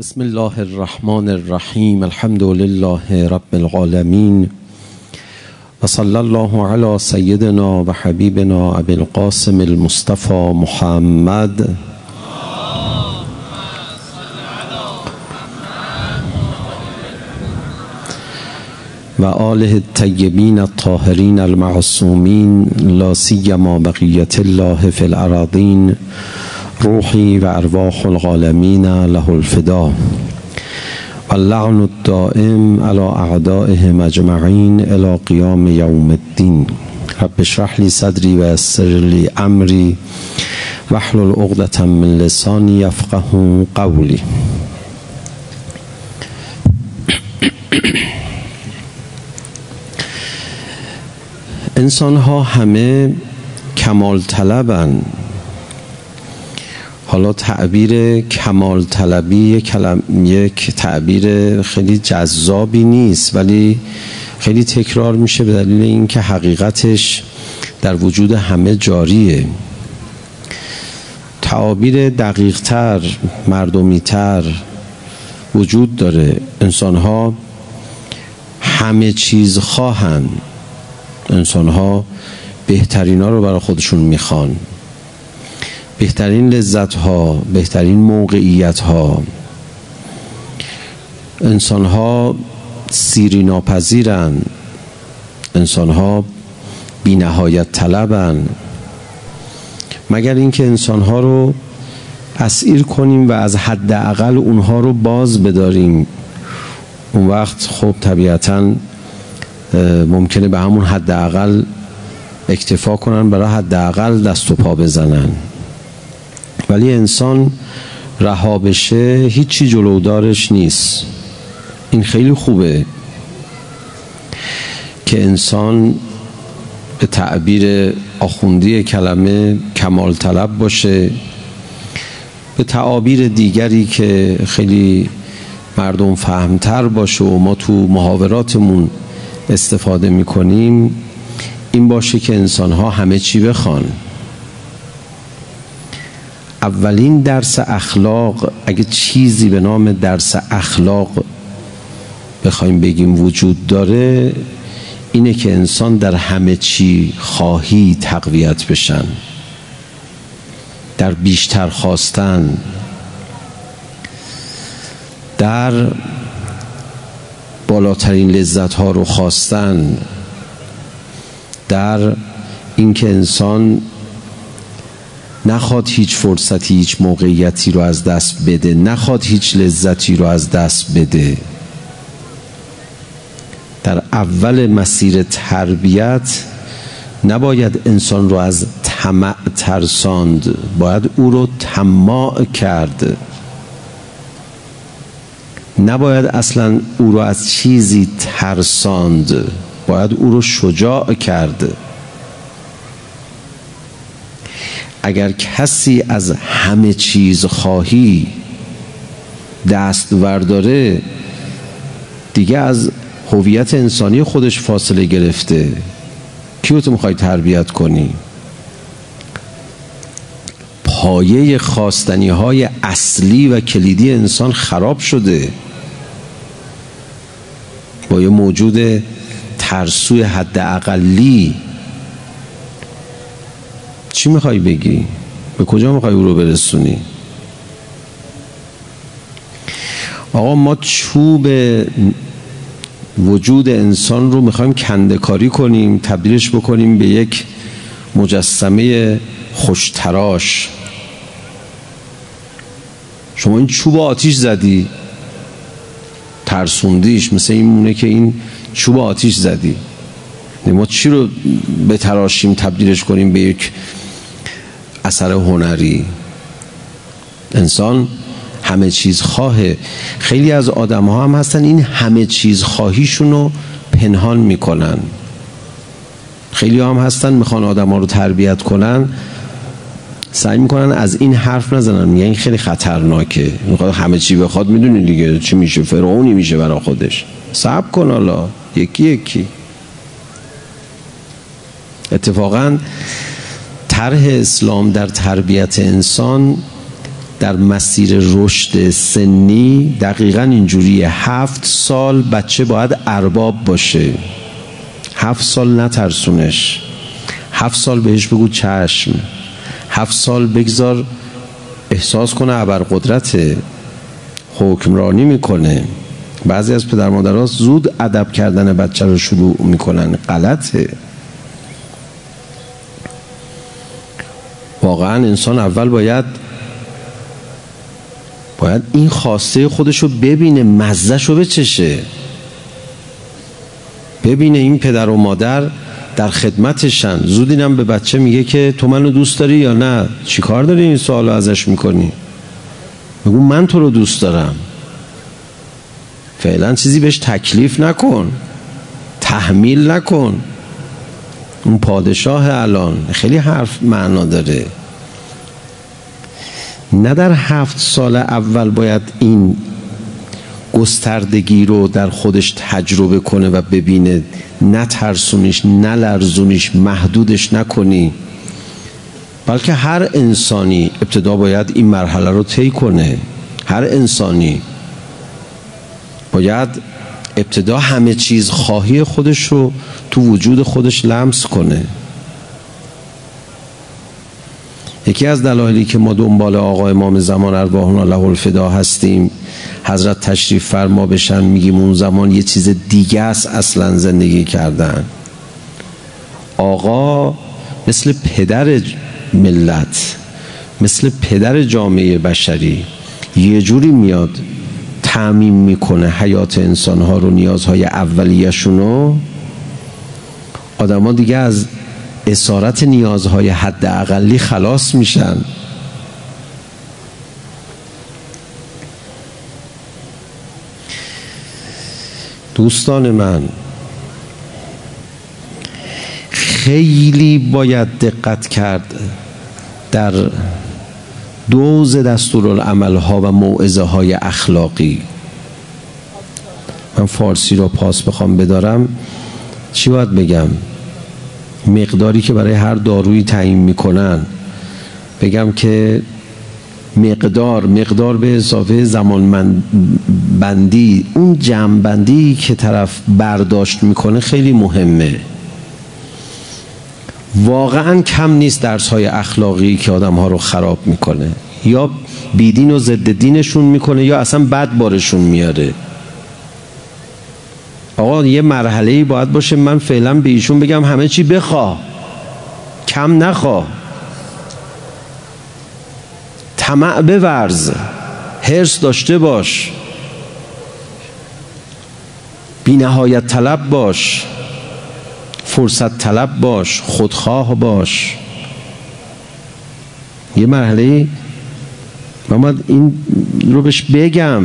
بسم الله الرحمن الرحیم الحمد لله رب العالمین. و صلی الله علی سیدنا و حبیبنا ابی القاسم المصطفى محمد. و آله الطیبین الطاهرین المعصومین لا سیما بقیت الله فی الاراضین روحی و ارواح العالمین له الفدا و اللعن الدائم على اعدائهم اجمعین الى قیام یوم الدین. رب اشرح لی صدری و یسر لی امری واحلل عقدة من لسانی یفقه قولی. انسان ها همه کمال طلبن حالا تعبیر کمال طلبی یک, کلم، یک تعبیر خیلی جذابی نیست ولی خیلی تکرار میشه به دلیل اینکه حقیقتش در وجود همه جاریه. تعابیر دقیقتر مردمیتر وجود داره. انسان ها همه چیز خواهن. انسان ها بهترین ها رو برای خودشون می‌خوان. بهترین لذت ها بهترین موقعیت ها انسان ها سیری ناپذیرن. انسان ها بی نهایت طلبن. مگر اینکه انسان ها رو اسیر کنیم و از حداقل اونها رو باز بداریم. اون وقت خب طبیعتا ممکنه به همون حداقل اکتفا کنن برای حداقل دست و پا بزنن. ولی انسان رها بشه هیچی جلودارش نیست. این خیلی خوبه که انسان به تعبیر آخوندی کلمه کمال طلب باشه به تعابیر دیگری که خیلی مردم فهمتر باشه و ما تو محاوراتمون استفاده می‌کنیم این باشه که انسان ها همه چی بخوان. اولین درس اخلاق اگه چیزی به نام درس اخلاق بخوایم بگیم وجود داره اینه که انسان در همه چی خواهی تقویت بشن در بیشتر خواستن در بالاترین لذت ها رو خواستن در اینکه انسان نخواد هیچ فرصتی هیچ موقعیتی رو از دست بده. نخواد هیچ لذتی رو از دست بده. در اول مسیر تربیت نباید انسان رو از طمع ترساند. باید او رو طماع کرد. نباید اصلا او رو از چیزی ترساند. باید او رو شجاع کرد. اگر کسی از همه چیز خواهی دست ورداره دیگه از هویت انسانی خودش فاصله گرفته. کیو تو می‌خوای تربیت کنی؟ پایه خواستنی های اصلی و کلیدی انسان خراب شده. با یه موجود ترسوی حد اقلی چی می‌خوای بگی؟ به کجا می‌خوای او رو برسونی؟ آقا ما چوب وجود انسان رو می‌خوایم کندکاری کنیم تبدیلش بکنیم به یک مجسمه خوشتراش شما این چوب آتیش زدی ترسوندیش مثل این مونه که این چوب آتیش زدی ما چی رو بتراشیم تبدیلش کنیم به یک اثر هنری. انسان همه چیز خواهه. خیلی از آدم ها هم هستن این همه چیز خواهیشون رو پنهان می‌کنن. خیلی هم هستن می‌خوان آدم ها رو تربیت کنن. سعی می‌کنن از این حرف نزنن. میگن این خیلی خطرناکه. می‌خواد همه چی بخواد می‌دونی دیگه چی میشه. فرعونی میشه برا خودش. صبر کن حالا. یکی یکی. اتفاقا طرح اسلام در تربیت انسان در مسیر رشد سنی دقیقا اینجوریه. هفت سال بچه باید ارباب باشه. هفت سال نترسونش. هفت سال بهش بگو چشم. هفت سال بگذار احساس کنه ابرقدرت حکمرانی می‌کنه. بعضی از پدر مادرها زود ادب کردن بچه رو شروع می‌کنن. غلطه. واقعا انسان اول باید باید این خواسته خودش رو ببینه مزهش رو بچشه. ببینه این پدر و مادر در خدمتشن. زود اینم به بچه میگه که تو منو دوست داری یا نه؟ چی کار داری این سوال ازش می‌کنی؟ بگو من تو رو دوست دارم. فعلا چیزی بهش تکلیف نکن. تحمیل نکن. اون پادشاه الان خیلی حرف معنا داره. نه در هفت سال اول باید این گستردگی رو در خودش تجربه کنه و ببینه. نترسونیش نلرزونیش محدودش نکنی. بلکه هر انسانی ابتدا باید این مرحله رو طی کنه. هر انسانی باید ابتدا همه چیز خواهی خودش رو تو وجود خودش لمس کنه. یکی از دلایلی که ما دنبال آقا امام زمان ارواحنا له الفدا هستیم حضرت تشریف فرما بشن میگیم اون زمان یه چیز دیگه است اصلا زندگی کردن. آقا مثل پدر ملت مثل پدر جامعه بشری یه جوری میاد تعمیم می‌کنه حیات انسانها رو نیازهای اولیشون رو آدما دیگه از اسارت نیازهای حد اقلی خلاص میشن. دوستان من خیلی باید دقت کرد در دوز دستورالعمل ها و موعظه های اخلاقی. من فارسی رو پاس بخوام بدارم. چی باید بگم؟ مقداری که برای هر دارویی تعیین می‌کنن. بگم که مقدار مقدار به اضافه زمان بندی اون جمع بندی که طرف برداشت می‌کنه خیلی مهمه. واقعا کم نیست درس های اخلاقی که آدم ها رو خراب می‌کنه. یا بیدین و ضد دینشون می‌کنه یا اصلا بد بارشون میاره. آقا یه مرحله ای باید باشه. من فعلا به ایشون بگم همه چی بخواه کم نخواه طمع بورز. حرس داشته باش. بی نهایت طلب باش. فرصت طلب باش. خودخواه باش. یه مرحله من این رو بهش بگم.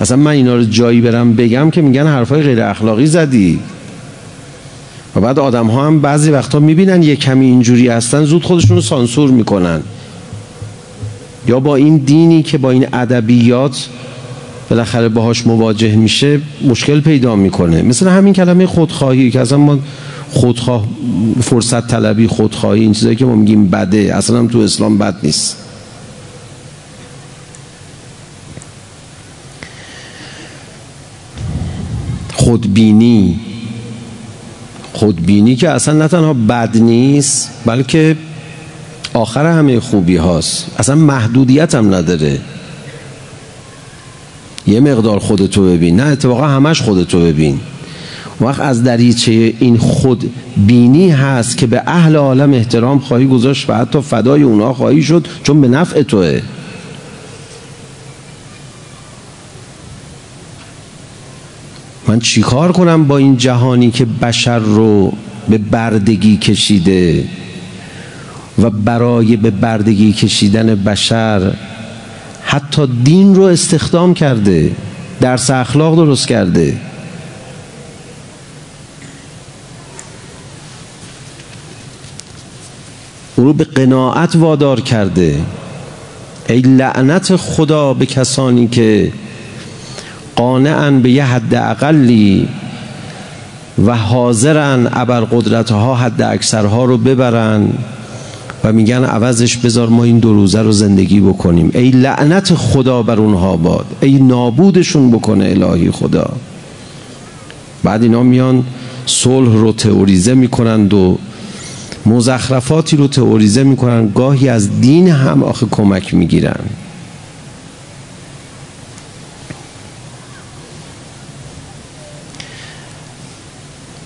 اصلا من اینا رو جایی برم بگم که میگن حرفای غیر اخلاقی زدی. و بعد آدم ها هم بعضی وقتا می‌بینن یه کمی اینجوری هستن زود خودشون رو سانسور می‌کنن. یا با این دینی که با این ادبیات بالاخره باهاش مواجه میشه مشکل پیدا می‌کنه. مثل همین کلمه خودخواهی که اصلا ما خودخواه فرصت طلبی خودخواهی این چیزایی که ما میگیم بده اصلا هم تو اسلام بد نیست. خودبینی. خودبینی که اصلا نه تنها بد نیست بلکه آخر همه خوبی هاست. اصلا محدودیت هم نداره. یه مقدار خودتو ببین. نه اتفاقا همش خودتو ببین. وقت از دریچه این خود بینی هست که به اهل عالم احترام خواهی گذاشت و حتی فدای اونا خواهی شد چون به نفع توه. من چیکار کنم با این جهانی که بشر رو به بردگی کشیده و برای به بردگی کشیدن بشر حتی دین رو استخدام کرده درس اخلاق درست کرده. او رو به قناعت وادار کرده. ای لعنت خدا به کسانی که قانعن به یه حد اقلی و حاضرن ابر قدرتها حد اکثرها رو ببرن و میگن عوضش بذار ما این دو روزه رو زندگی بکنیم. ای لعنت خدا بر اونها باد. ای نابودشون بکنه الهی خدا. بعد اینا میان صلح رو تئوریزه می‌کنند و مزخرفاتی رو تئوریزه می‌کنن گاهی از دین هم آخه کمک می‌گیرن.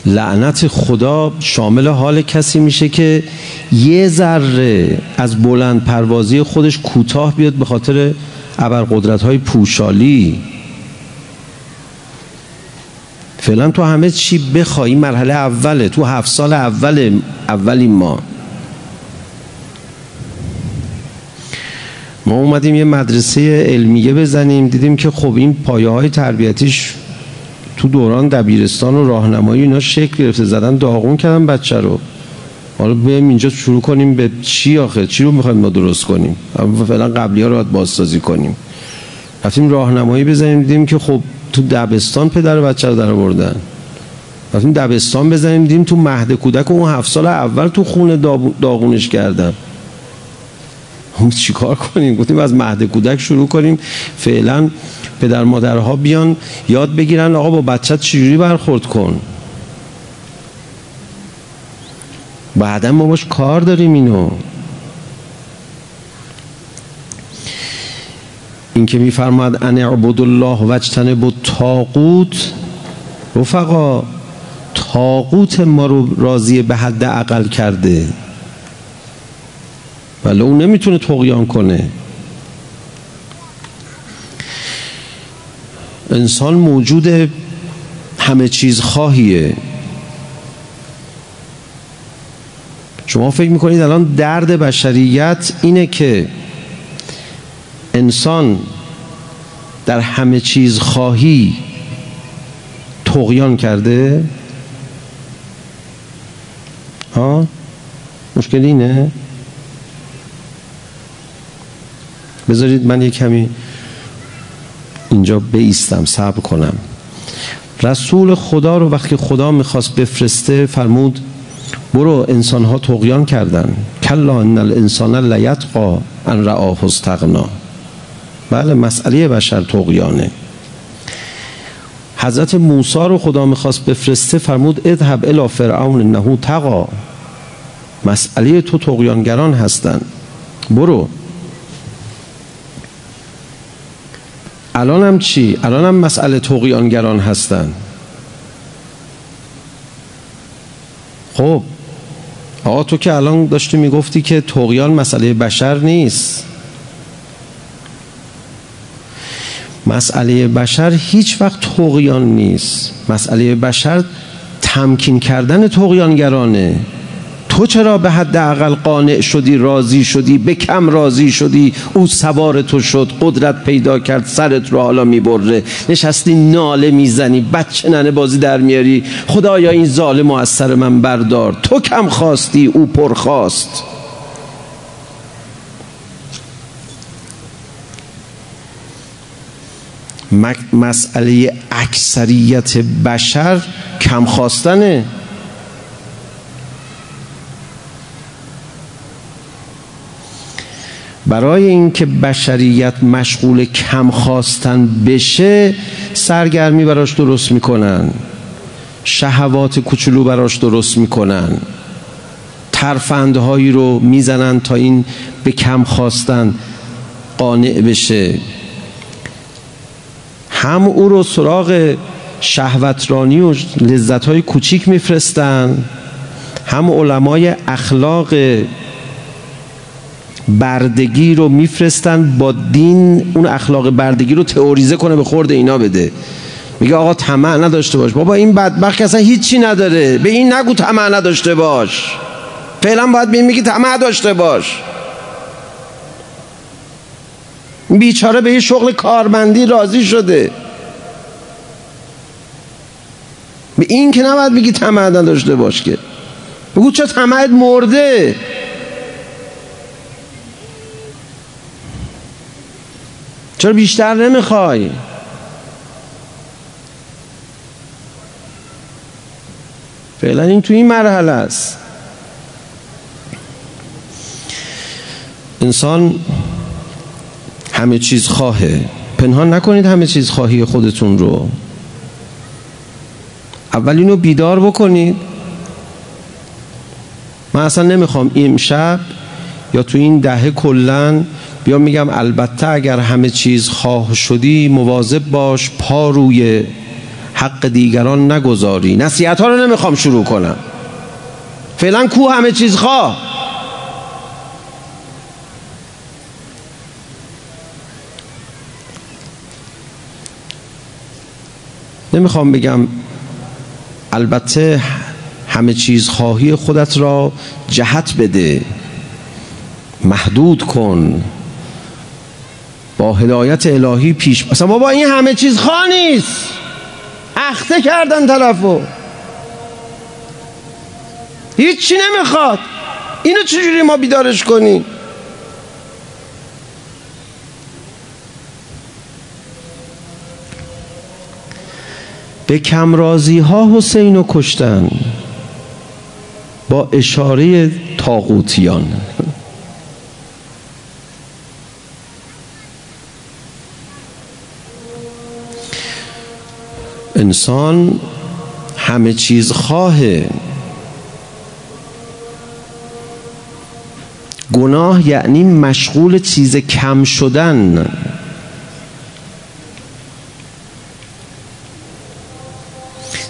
لعنت خدا شامل حال کسی میشه که یه ذره از بلند پروازی خودش کوتاه بیاد به خاطر ابرقدرت های پوشالی. فعلا تو همه چی بخوای مرحله اوله تو هفت سال اول اولی ما. ما اومدیم یه مدرسه علمیه بزنیم دیدیم که خب این پایه های تربیتیش تو دوران دبیرستان و راهنمایی اینا شکل گرفته زدن داغون کردن بچه رو. حالا بیایم اینجا شروع کنیم به چی آخه؟ چی رو می‌خوایم ما درست کنیم؟ فعلا قبلی ها رو باید بازسازی کنیم. رفتیم راهنمایی بزنیم دیدیم که خب تو دبستان پدر بچه رو در بردن رفتیم دبستان بزنیم دیدیم تو مهد کودک اون هفت سال اول تو خونه داغونش کردن. هم چیکار کنیم؟ گفتیم از مهد کودک شروع کنیم. فعلا پدر مادرها بیان یاد بگیرن آقا با بچت چجوری برخورد کن؟ بعدا ما باش کار داریم اینو. این که میفرماد ان اعبد الله وجتن بود تاقوت رفقا تاقوت ما رو راضی به حد عقل کرده. ولی اون نمی‌تونه تقیان کنه. انسان موجود همه چیز خواهیه. شما فکر می‌کنید الان درد بشریت اینه که انسان در همه چیز خواهی تقیان کرده؟ ها؟ مشکل اینه؟ بذارید من یه کمی اینجا بیستم صبر کنم. رسول خدا رو وقتی خدا می‌خواست بفرسته فرمود برو انسان ها تقیان کردن. کلا ان الانسان لیتقا ان رآه استغنا. بله مسئله بشر تقیانه حضرت موسی رو خدا می‌خواست بفرسته فرمود اذهب الی فرعون انه تقا مسئله تو تقیانگران هستن. برو. الان هم چی؟ الان هم مسئله تقیانگران هستن. خب آقا تو که الان داشتی می‌گفتی که تقیان مسئله بشر نیست. مسئله بشر هیچ وقت تقیان نیست. مسئله بشر تمکین کردن تقیانگرانه. تو چرا به حد اقل قانع شدی راضی شدی؟ به کم راضی شدی؟ او سوار تو شد قدرت پیدا کرد سرت رو حالا می‌بره. نشستی ناله می‌زنی بچه ننه بازی در میاری. خدایا این ظالم و از سر من بردار. تو کم خواستی او پر خواست. مسئله اکثریت بشر کم خواستنه. برای اینکه بشریت مشغول کم خواستن بشه سرگرمی براش درست می‌کنن. شهوات کوچولو براش درست می‌کنن. ترفندهایی رو می‌زنن تا این به کم خواستن قانع بشه. هم او رو سراغ شهوترانی و لذت های کوچیک میفرستن هم علمای اخلاق بردگی رو میفرستن با دین اون اخلاق بردگی رو تئوریزه کنه به خورد اینا بده. میگه آقا طمع نداشته باش. بابا این بدبخت اصلا هیچی نداره. به این نگو طمع نداشته باش. فعلا باید به این میگی طمع داشته باش. بیچاره به یه شغل کارمندی راضی شده. به این که نباید بگی طمع نداشته باش که. بگو چه طمعت مرده. چرا بیشتر نمی‌خوای؟ فعلا این تو این مرحله است. انسان همه چیز خواهه. پنهان نکنید همه چیز خواهی خودتون رو. اول اینو بیدار بکنید. من اصلا نمی‌خوام امشب یا تو این دهه کلا بیا میگم البته اگر همه چیز خواه شدی مواظب باش پا روی حق دیگران نگذاری. نصیحت ها رو نمی‌خوام شروع کنم. فعلا کو همه چیز خواه؟ نمی‌خوام بگم البته همه چیز خواهی خودت را جهت بده. محدود کن. با هدایت الهی پیش مثلا بابا این همه چیز خواه نیست. اخته کردن طرفو. هیچی نمی‌خواد. اینو چجوری ما بیدارش کنیم؟ به کمرازی ها حسین رو کشتن. با اشاره تاغوتیان. انسان همه چیز خواهه. گناه یعنی مشغول چیز کم شدن.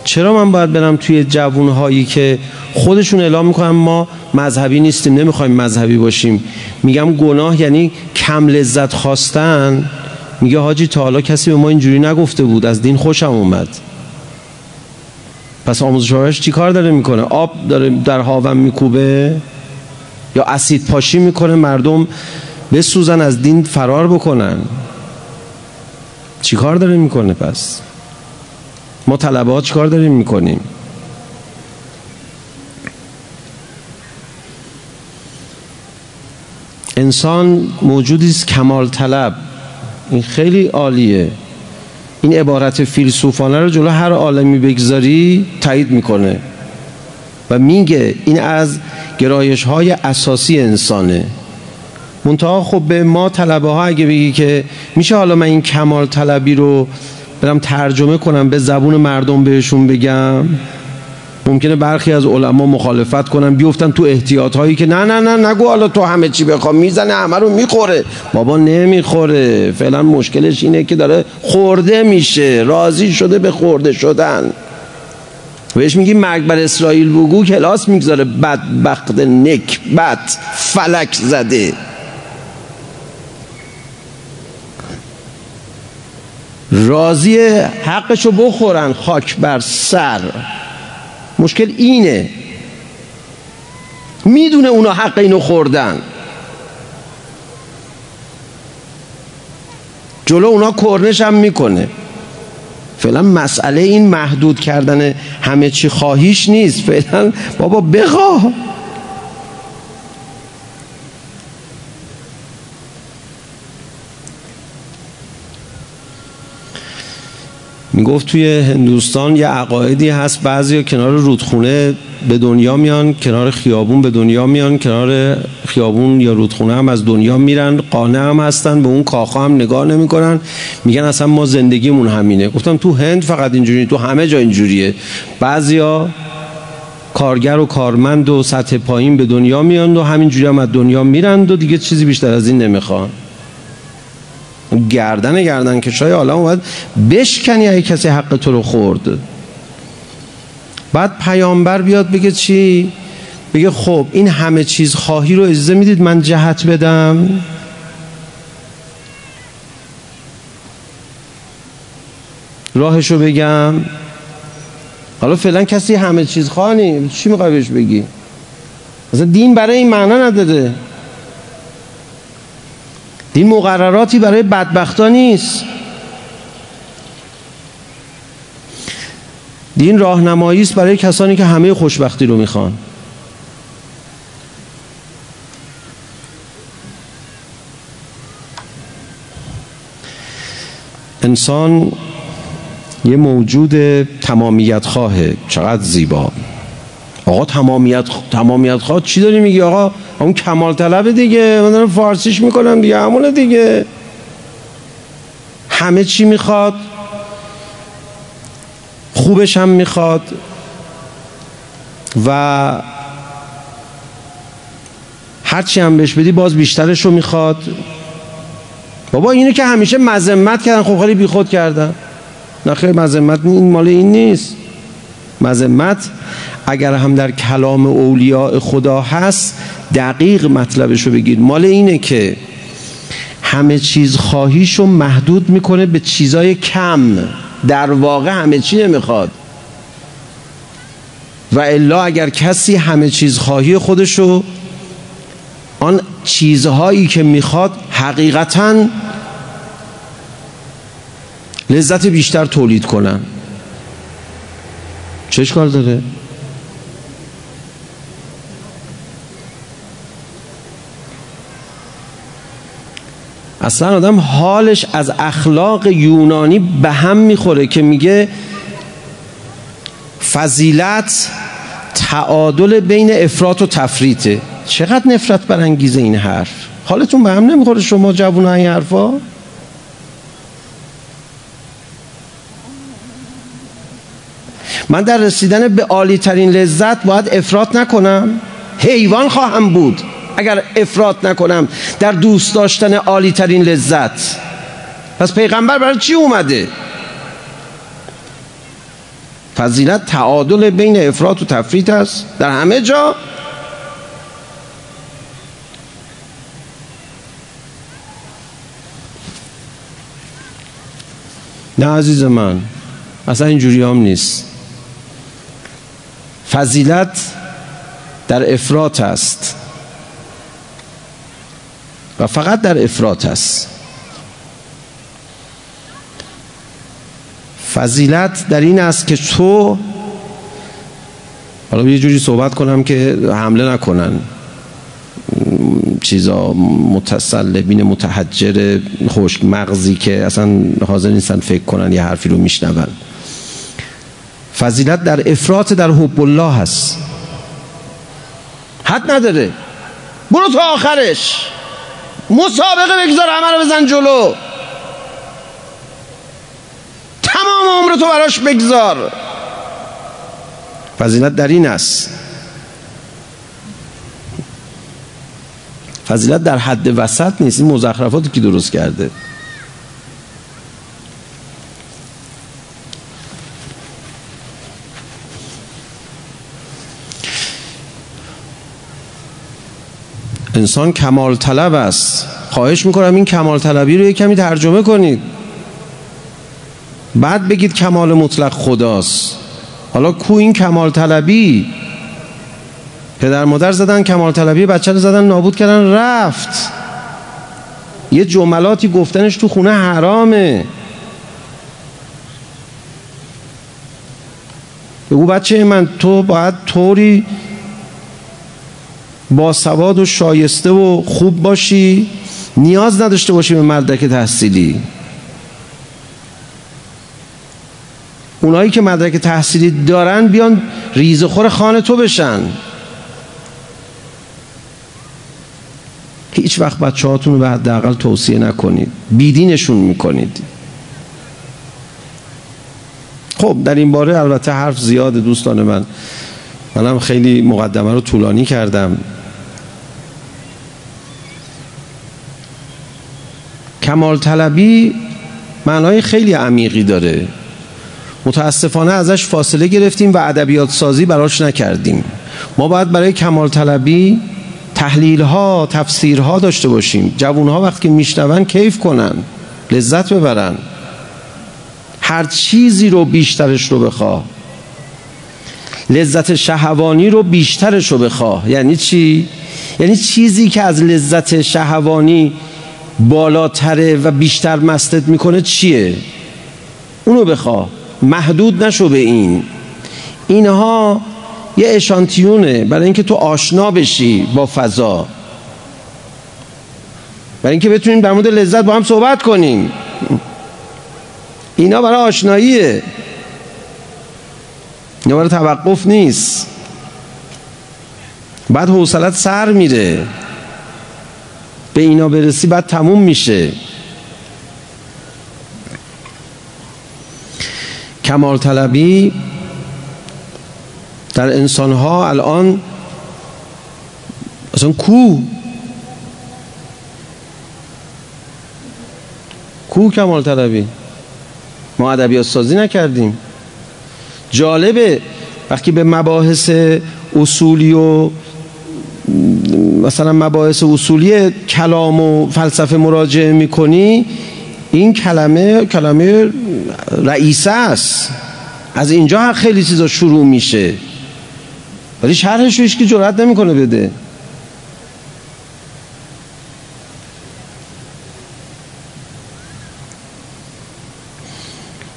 چرا من باید برم توی جوونهایی که خودشون اعلام می‌کنن ما مذهبی نیستیم نمی‌خوایم مذهبی باشیم؟ میگم گناه یعنی کم لذت خواستن. میگه حاجی تا حالا کسی به ما اینجوری نگفته بود از دین خوشم اومد. پس آموزش چی کار داره می‌کنه؟ آب داره در هاون میکوبه یا اسید پاشی می‌کنه مردم بسوزن از دین فرار بکنن. چی کار داره می‌کنه پس؟ ما طلبه ها چی کار داریم می‌کنیم؟ انسان موجودی است کمال طلب. این خیلی عالیه. این عبارت فیلسوفانه رو جلو هر عالمی بگذاری تایید می‌کنه و میگه این از گرایش های اساسی انسانه. منتها خب به ما طلبه ها اگه بگی که میشه حالا من این کمال طلبی رو برم ترجمه کنم به زبون مردم بهشون بگم؟ ممکنه برخی از علما مخالفت کنن بیفتن تو احتیاط هایی که نه نه نه نگو حالا تو همه چی بخوام می‌زنه همه رو می‌خوره. بابا نمی‌خوره. فعلا مشکلش اینه که داره خورده میشه راضی شده به خورده شدن. بهش میگی مرگ بر اسرائیل بگو کلاس می‌گذاره بدبخت نک بد فلک زده. راضی حقشو بخورن خاک بر سر. مشکل اینه. می‌دونه اونا حق اینو خوردن. جلو اونا کرنش هم می‌کنه. فعلا مسئله این محدود کردن همه چی خواهیش نیست. فعلا بابا بخواه. می‌گفت توی هندوستان یه عقایدی هست بعضی کنار رودخونه به دنیا میان کنار خیابون به دنیا میان کنار خیابون یا رودخونه هم از دنیا میرن قانه هم هستن به اون کاخا هم نگاه نمی‌کنن. میگن اصلا ما زندگیمون همینه. گفتم تو هند فقط اینجوری تو همه جا اینجوریه. بعضیا کارگر و کارمند و سطح پایین به دنیا میان و همینجوری هم از دنیا میرند و دیگه چیزی بیشتر از این نمی‌خوان. گردن گردن کشای عالم اومد بشکنی اگه کسی حق تو رو خورد. بعد پیامبر بیاد بگه چی؟ بگه خب این همه چیز خواهی رو اجازه می‌دید من جهت بدم؟ راهشو بگم. حالا فعلا کسی همه چیز خواهی چی می‌خوای بهش بگی؟ مثلا دین برای این معنا نداره. دین مقرراتی برای بدبختا نیست. دین راهنمایی است برای کسانی که همه خوشبختی رو می‌خوان. انسان یه موجود تمامیت خواهه چقدر زیبا. آقا تمامیت تمامیت خواه چی داری میگی آقا؟ اون کمال طلب دیگه من دارم فارسیش می‌کنم دیگه همونه دیگه. همه چی می‌خواد. خوبش هم می‌خواد. و هرچی هم بهش بدی باز بیشترش رو می‌خواد. بابا اینو که همیشه مذمت کردن خب خیلی بیخود کردن. نه خیلی مذمت این مال این نیست. مذمت اگر هم در کلام اولیاء خدا هست دقیق مطلبش رو بگید. مال اینه که همه چیز خواهیشو محدود می‌کنه به چیزای کم. در واقع همه چی نمی‌خواد. و الا اگر کسی همه چیز خواهی خودشو آن چیزهایی که می‌خواد حقیقتا لذت بیشتر تولید کنن. چه اشکال داره؟ اصلا آدم حالش از اخلاق یونانی به هم می‌خوره که میگه فضیلت تعادل بین افراط و تفریطه. چقدر نفرت برانگیزه این حرف؟ حالتون به هم نمی‌خوره شما جوون این حرفا؟ من در رسیدن به عالی ترین لذت باید افراط نکنم. حیوان خواهم بود. اگر افراط نکنم در دوست داشتن عالی ترین لذت. پس پیغمبر برای چی اومده؟ فضیلت تعادل بین افراط و تفریط است. در همه جا. نه عزیز من اصلا اینجوری هم نیست. فضیلت در افراط است. و فقط در افراط است. فضیلت در این است که تو حالا یه جوری صحبت کنم که حمله نکنن. چیزا متسلبین متحجر خشک مغزی که اصلا حاضر نیستن فکر کنن یه حرفی رو میشنون. فضیلت در افراط در حب الله هست. حد نداره. برو تا آخرش. مسابقه بگذار همه رو بزن جلو. تمام عمر تو براش بگذار. فضیلت در این است. فضیلت در حد وسط نیست. این مزخرفاتی که درست کرده. انسان کمال طلب است. خواهش می‌کنم این کمال طلبی رو یک کمی ترجمه کنید. بعد بگید کمال مطلق خداست. حالا کو این کمال طلبی پدر مادر زدن کمال طلبی بچه رو زدن نابود کردن رفت. یه جملاتی گفتنش تو خونه حرامه. بگو بچه من تو باید طوری با سواد و شایسته و خوب باشی نیاز نداشته باشی به مدرک تحصیلی. اونایی که مدرک تحصیلی دارن بیان ریزخور خانه تو بشن. هیچ وقت بچه هاتون به حداقل توصیه نکنید. بیدینشون می‌کنید. خب در این باره البته حرف زیاد دوستان من. منم خیلی مقدمه رو طولانی کردم. کمال طلبی معنای خیلی عمیقی داره. متاسفانه ازش فاصله گرفتیم و ادبیات سازی براش نکردیم. ما باید برای کمال طلبی تحلیل ها تفسیر ها داشته باشیم. جوون ها وقتی میشنون کیف کنن لذت ببرن. هر چیزی رو بیشترش رو بخواه. لذت شهوانی رو بیشترش رو بخواه. یعنی چی؟ یعنی چیزی که از لذت شهوانی بالاتره و بیشتر مستت می‌کنه چیه؟ اونو بخواه محدود نشو به این. اینها یه اشانتیونه. برای اینکه تو آشنا بشی با فضا. برای اینکه بتونیم در مورد لذت با هم صحبت کنیم. اینا برای آشناییه. اینا برای توقف نیست. بعد حوصلت سر میره به اینا برسی بعد تموم میشه. کمال طلبی در انسان ها الان اصلا کو کو کمال طلبی؟ ما ادبیات سازی نکردیم. جالبه وقتی به مباحث اصولی و مثلا مباحث اصولی کلام و فلسفه مراجعه می‌کنی این کلمه کلمه رئیسه است. از اینجا خیلی چیزا شروع میشه. ولی شرحش رو که جرأت نمی‌کنه بده.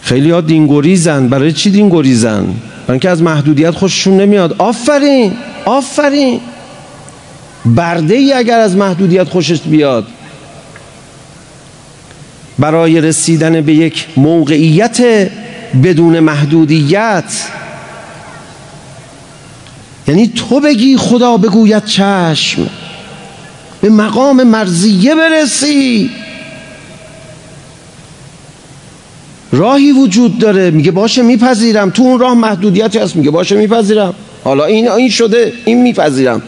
خیلی ها دینگوریزن. برای چی دینگوریزن؟ برای اینکه از محدودیت خوششون نمیاد. آفرین! آفرین! برده ای اگر از محدودیت خوشش بیاد. برای رسیدن به یک موقعیت بدون محدودیت. یعنی تو بگی خدا بگوید چشم. به مقام مرزیه برسی. راهی وجود داره. میگه باشه میپذیرم. تو اون راه محدودیتی هست. میگه باشه میپذیرم. حالا این این شده. این میپذیرم.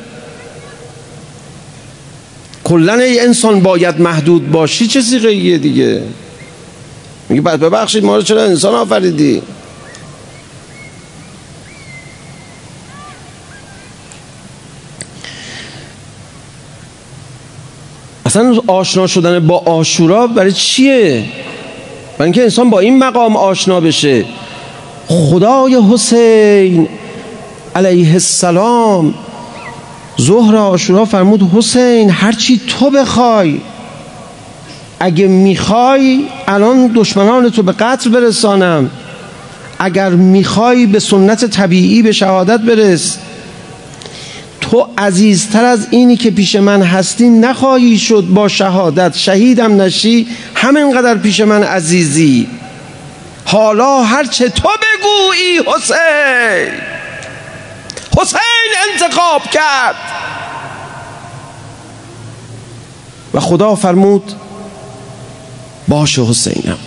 کلا ای انسان باید محدود باشی چه سیغه دیگه؟ میگه بعد ببخشید ما رو چرا انسان آفریدی؟ اصلا آشنا شدن با آشورا برای چیه؟ برای اینکه انسان با این مقام آشنا بشه. خدای حسین علیه السلام ظهر آشورا فرمود حسین هرچی تو بخوای اگه می‌خوای الان دشمنان تو به قتل برسانم. اگر می‌خوای به سنت طبیعی به شهادت برس. تو عزیزتر از اینی که پیش من هستی نخواهی شد با شهادت. شهیدم نشی همینقدر پیش من عزیزی. حالا هرچه تو بگویی حسین! حسین انتخاب کرد! و خدا فرمود باشه حسینم.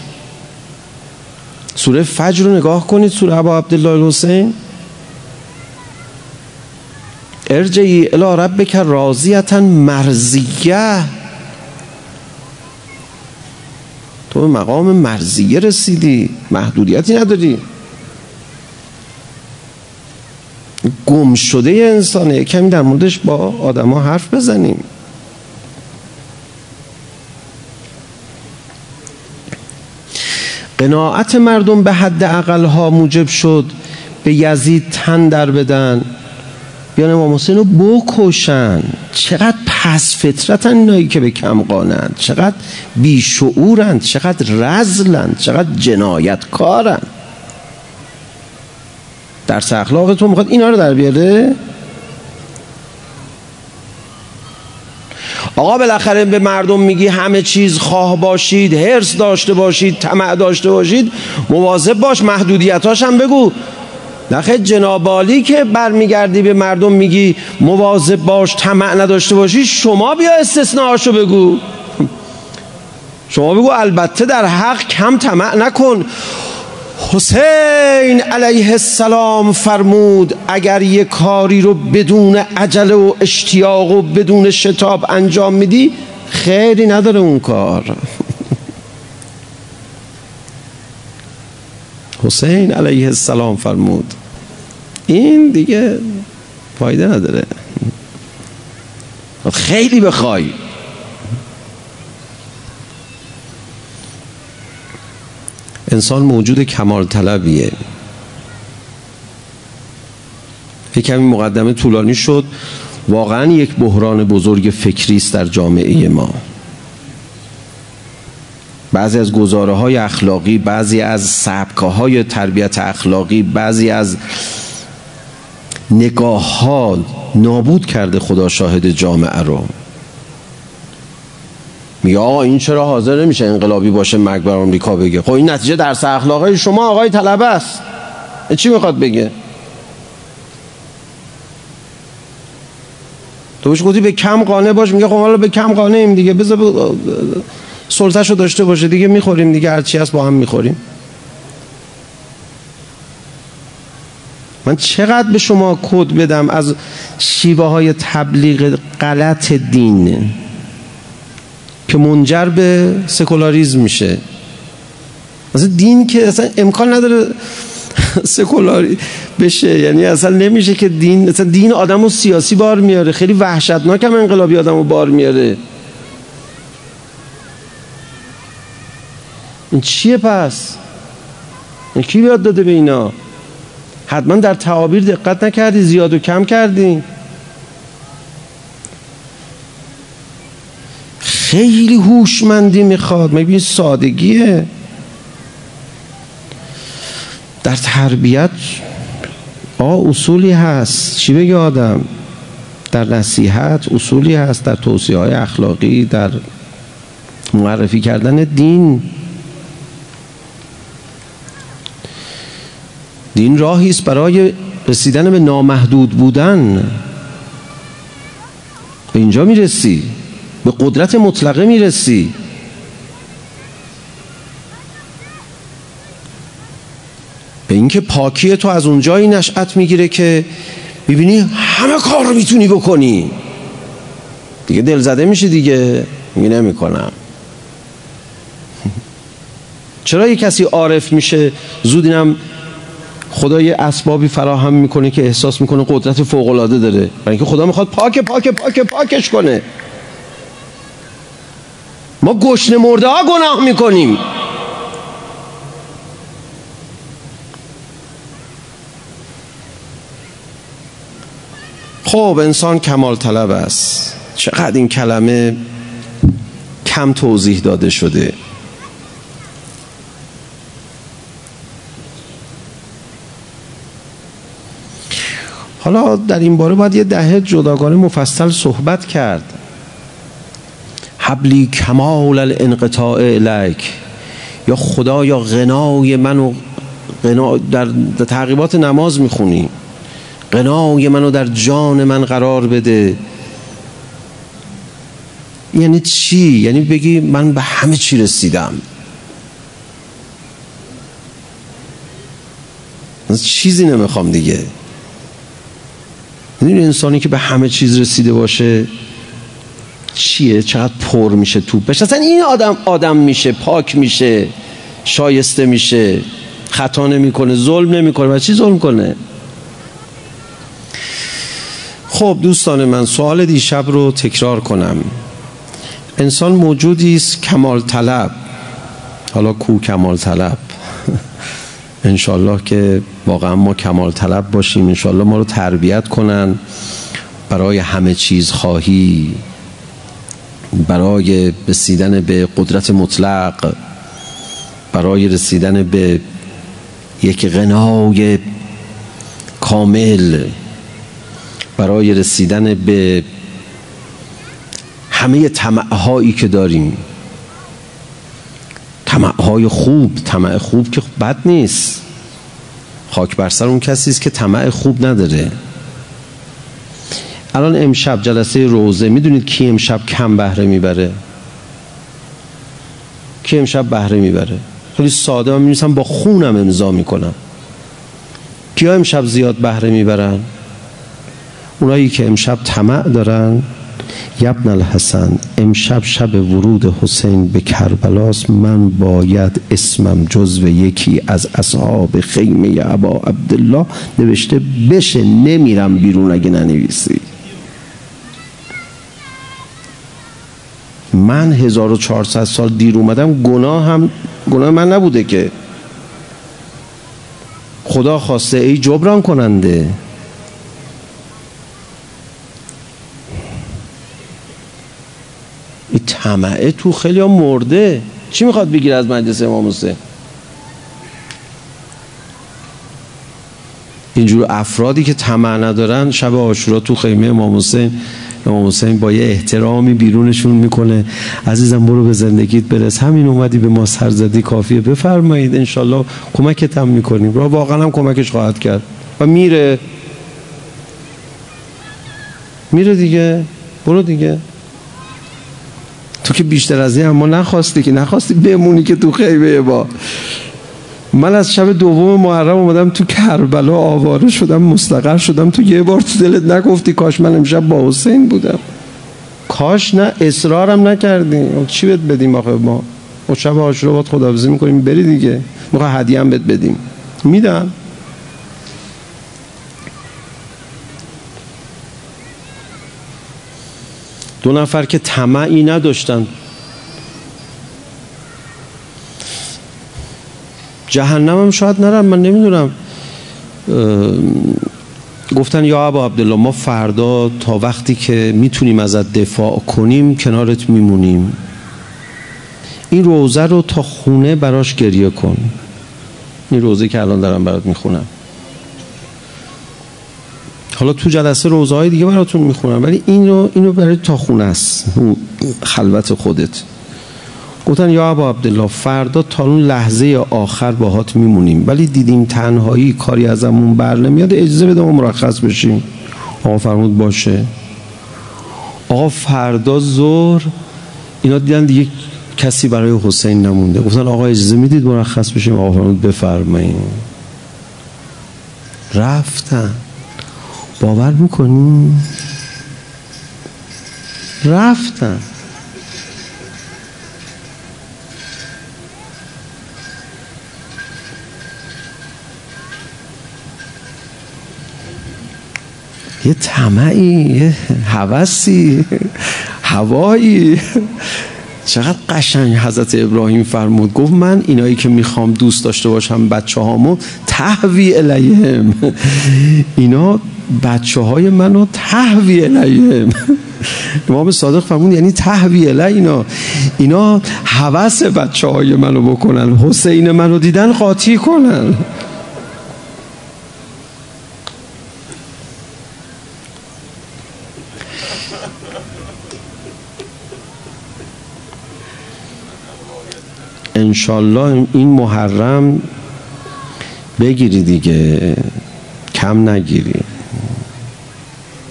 سوره فجر رو نگاه کنید سوره ابا عبدالله الحسین. ارجعی الی ربک راضیتا مرزیه تو به مقام مرزیه رسیدی محدودیتی نداری. گم شده انسانه کمی در موردش با آدما حرف بزنیم. قناعت مردم به حد ها موجب شد به یزید تن در بدن. بیان امام حسین رو بکشن. چقدر پس فطرتن اینایی که به کم قانند. چقدر بیشعورند. چقدر رزلند. چقدر جنایتکارند. درس اخلاق تو می‌خواد اینا رو در بیاره؟ آقا بالاخره به مردم میگی همه چیز خواه باشید هرس داشته باشید طمع داشته باشید مواظب باش محدودیتاش هم بگو. نخه جنابالی که برمیگردی به مردم میگی مواظب باش طمع نداشته باشی شما بیا استثناءاشو بگو. شما بگو البته در حق کم طمع نکن. حسین علیه السلام فرمود اگر یه کاری رو بدون عجله و اشتیاق و بدون شتاب انجام میدی خیلی نداره اون کار. حسین علیه السلام فرمود. این دیگه فایده نداره. خیلی بخوای. انسان موجود کمال طلبیه. یک کمی مقدمه طولانی شد. واقعا یک بحران بزرگ فکری است در جامعه ما. بعضی از گزاره های اخلاقی بعضی از سبکه های تربیت اخلاقی بعضی از نگاه ها نابود کرده خدا شاهد جامعه رو. میگه آقا این چرا حاضر نمیشه انقلابی باشه مرگ بر آمریکا بگه؟ خب این نتیجه در اخلاقی شما آقای طلبه است. چی می‌خواد بگه؟ تو بهش گفتی به کم قانع باش میگه خب حالا به کم قانعیم دیگه بذار سلطهشو داشته باشه دیگه می‌خوریم دیگه هرچی هست با هم می‌خوریم. من چقدر به شما کد بدم از شیوه های تبلیغ غلط دین؟ که منجر به سکولاریزم میشه. مثلا دین که اصلا امکان نداره سکولاری بشه. یعنی اصلا نمیشه که دین اصلا دین آدم سیاسی بار میاره. خیلی وحشتناک هم انقلابی آدم رو بار میاره. این چیه پس؟ این کی بیاد داده به اینا؟ حتما در تعابیر دقت نکردی زیاد و کم کردی. خیلی هوشمندی می‌خواد. مگه سادگیه. در تربیت آ اصولی هست. چی بگه آدم؟ در نصیحت اصولی هست در توصیه های اخلاقی در معرفی کردن دین. دین راهی است برای رسیدن به نامحدود بودن. به اینجا می‌رسی. به قدرت مطلقه می‌رسی. به اینکه پاکی تو از اونجایی نشأت می‌گیره که می‌بینی همه کار رو می‌تونی بکنی. دیگه دل زده میشه دیگه. میگه نمی‌کنم. چرا یه کسی عارف میشه؟ زود اینم خدا یه اسبابی فراهم می‌کنه که احساس می‌کنه قدرت فوق العاده داره. برای اینکه خدا می‌خواد پاک پاک پاک پاکش کنه. ما گشنه مرده ها گناه می‌کنیم. خب انسان کمال طلب است. چقدر این کلمه کم توضیح داده شده. حالا در این باره باید یه دهه جداگانه مفصل صحبت کرد. حبلی کمال الانقطاع الیک. یا خدا یا غنای منو غنا در تعقیبات نماز می‌خونی. غنای منو در جان من قرار بده. یعنی چی؟ یعنی بگی من به همه چی رسیدم. چیزی نمی‌خوام دیگه. این انسانی که به همه چیز رسیده باشه؟ چیه؟ چقدر پر میشه توپش؟ اصلا این آدم آدم میشه پاک میشه شایسته میشه خطا نمی‌کنه ظلم نمی‌کنه. و چی ظلم کنه؟ خب دوستان من سوال دیشب رو تکرار کنم. انسان موجودی است کمال طلب حالا کو کمال طلب انشالله که واقعا ما کمال طلب باشیم. انشالله ما رو تربیت کنن. برای همه چیز خواهی. برای رسیدن به قدرت مطلق برای رسیدن به یک غنای کامل برای رسیدن به همه طمعهایی که داریم. طمعهای خوب طمع خوب که بد نیست. خاک بر سر اون کسی است که طمع خوب نداره. الان امشب جلسه روزه می‌دونید کی امشب کم بهره می‌بره؟ کی امشب بهره می‌بره؟ خیلی ساده من می‌نویسم با خونم امضا می‌کنم. کیا امشب زیاد بهره می‌برن؟ اونایی که امشب طمع دارن. یبن الحسن امشب شب ورود حسین به کربلاس من باید اسمم جزو یکی از اصحاب خیمه ابا عبدالله. نوشته بشه نمیرم بیرون اگه ننویسی. من 1400 سال دیر اومدم گناه هم گناه من نبوده که. خدا خواسته ای جبران کننده. این طمعه تو خیلی مرده. چی می‌خواد بگیر از مجلس امام حسین؟ اینجور افرادی که طمع ندارن شب آشورا تو خیمه امام حسین امام حسین با یه احترامی بیرونشون می‌کنه. عزیزم برو به زندگیت برس. همین اومدی به ما سر زدی کافیه. بفرمایید انشالله کمکت هم می‌کنیم. و واقعا هم کمکش خواهد کرد. و میره. میره دیگه. برو دیگه. تو که بیشتر از این اما نخواستی که نخواستی بمونی که تو خیبه با من از شب دوم محرم اومدم تو کربلا آواره شدم مستقر شدم. تو یه بار تو دلت نگفتی کاش من امشب با حسین بودم. کاش نه اصرارم نکردی. چی بهت بدیم آخه؟ ما ما شب عاشورا باید خداحافظی می‌کنیم. بری دیگه. می‌خوای هدیه هم بهت بدیم. میدم. دو نفر که طمعی نداشتن. جهنم هم شاید نرم من نمی‌دونم. گفتن یا ابا عبدالله ما فردا تا وقتی که می‌تونیم ازت دفاع کنیم کنارت میمونیم. این روزه رو تا خونه براش گریه کن. این روزه که الان دارم برات می‌خونم. حالا تو جلسه روزه های دیگه براتون می‌خونم ولی این رو اینو برای تا خونه است. خلوت خودت. گفتن یا ابا عبدالله فردا تا اون لحظه آخر باهات میمونیم. ولی دیدیم تنهایی کاری ازمون بر نمیاد اجازه بده ما مرخص بشیم. آقا فرمود باشه. آقا فردا زور اینا دیدن دیگه کسی برای حسین نمونده. گفتن آقا اجازه می‌دید مرخص بشیم؟ آقا فرمود بفرمایید. رفتن. باور می‌کنی؟ رفتن. یه طمعی یه حوثی هوایی. چقدر قشنگ حضرت ابراهیم فرمود. گفت من اینایی که می‌خوام دوست داشته باشم بچه هامو تحوی الیهم. اینا بچه های منو تحوی الیهم. امام صادق فرمود یعنی تحوی الی اینا. اینا حوث بچه های منو بکنن حسین منو دیدن قاطی کنن. انشالله این محرم بگیری دیگه. کم نگیری.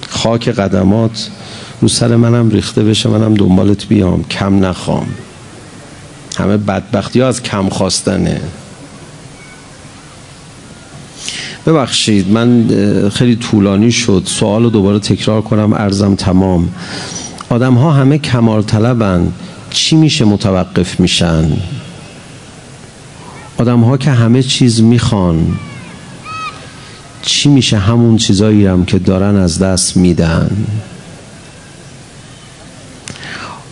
خاک قدمات رو سر منم ریخته بشه منم دنبالت بیام. کم نخوام. همه بدبختی ها از کم خواستنه. ببخشید من خیلی طولانی شد. سوال رو دوباره تکرار کنم ارزم تمام. آدم ها همه کمال طلبن. چی میشه متوقف میشن؟ آدم ها که همه چیز می‌خوان چی میشه همون چیزایی هم که دارن از دست میدن؟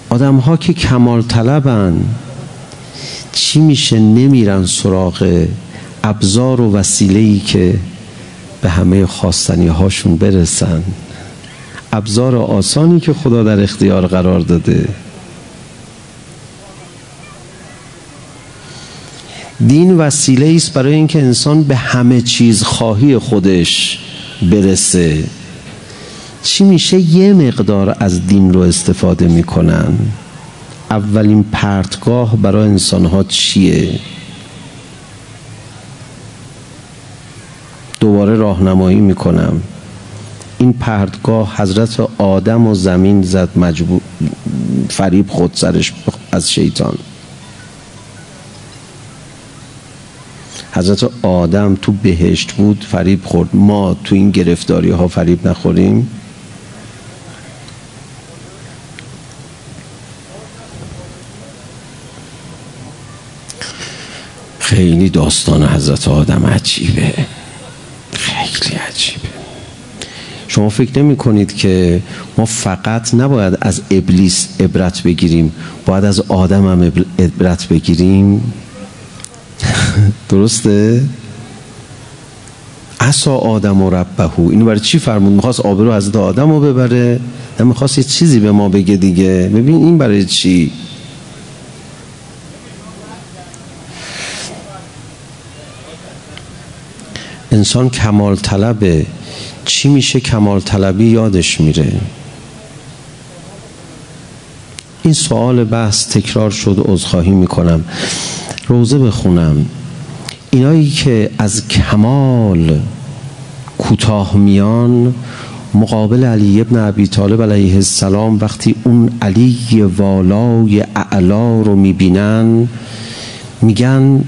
آدم ها که کمال طلبن چی میشه نمیرن سراغ ابزار و وسیله ای که به همه خواستنی هاشون برسن؟ ابزار آسانی که خدا در اختیار قرار داده. دین وسیله است برای اینکه انسان به همه چیز خواهی خودش برسه. چی میشه؟ یه مقدار از دین رو استفاده می‌کنن. اولین پرتگاه برای انسان ها چیه؟ دوباره راهنمایی می‌کنم. این پرتگاه حضرت آدم و زمین زد مجبور فریب خود سرش از شیطان. حضرت آدم تو بهشت بود فریب خورد. ما تو این گرفتاری ها فریب نخوریم. خیلی داستان حضرت آدم عجیبه. خیلی عجیبه. شما فکر نمی کنید که ما فقط نباید از ابلیس عبرت بگیریم باید از آدم هم عبرت بگیریم؟ درسته؟ عصا آدم و ربهو اینو برای چی فرمود؟ می‌خواست آبرو حضرت آدم رو ببره؟ می‌خواست یه چیزی به ما بگه دیگه. ببین این برای چی؟ انسان کمال طلبه چی میشه کمال طلبی یادش میره؟ این سوال بحث تکرار شد عذرخواهی می‌کنم. روزه بخونم. اینایی که از کمال کوتاه میان مقابل علی ابن ابی طالب علیه السلام وقتی اون علی والای اعلا رو می‌بینن میگن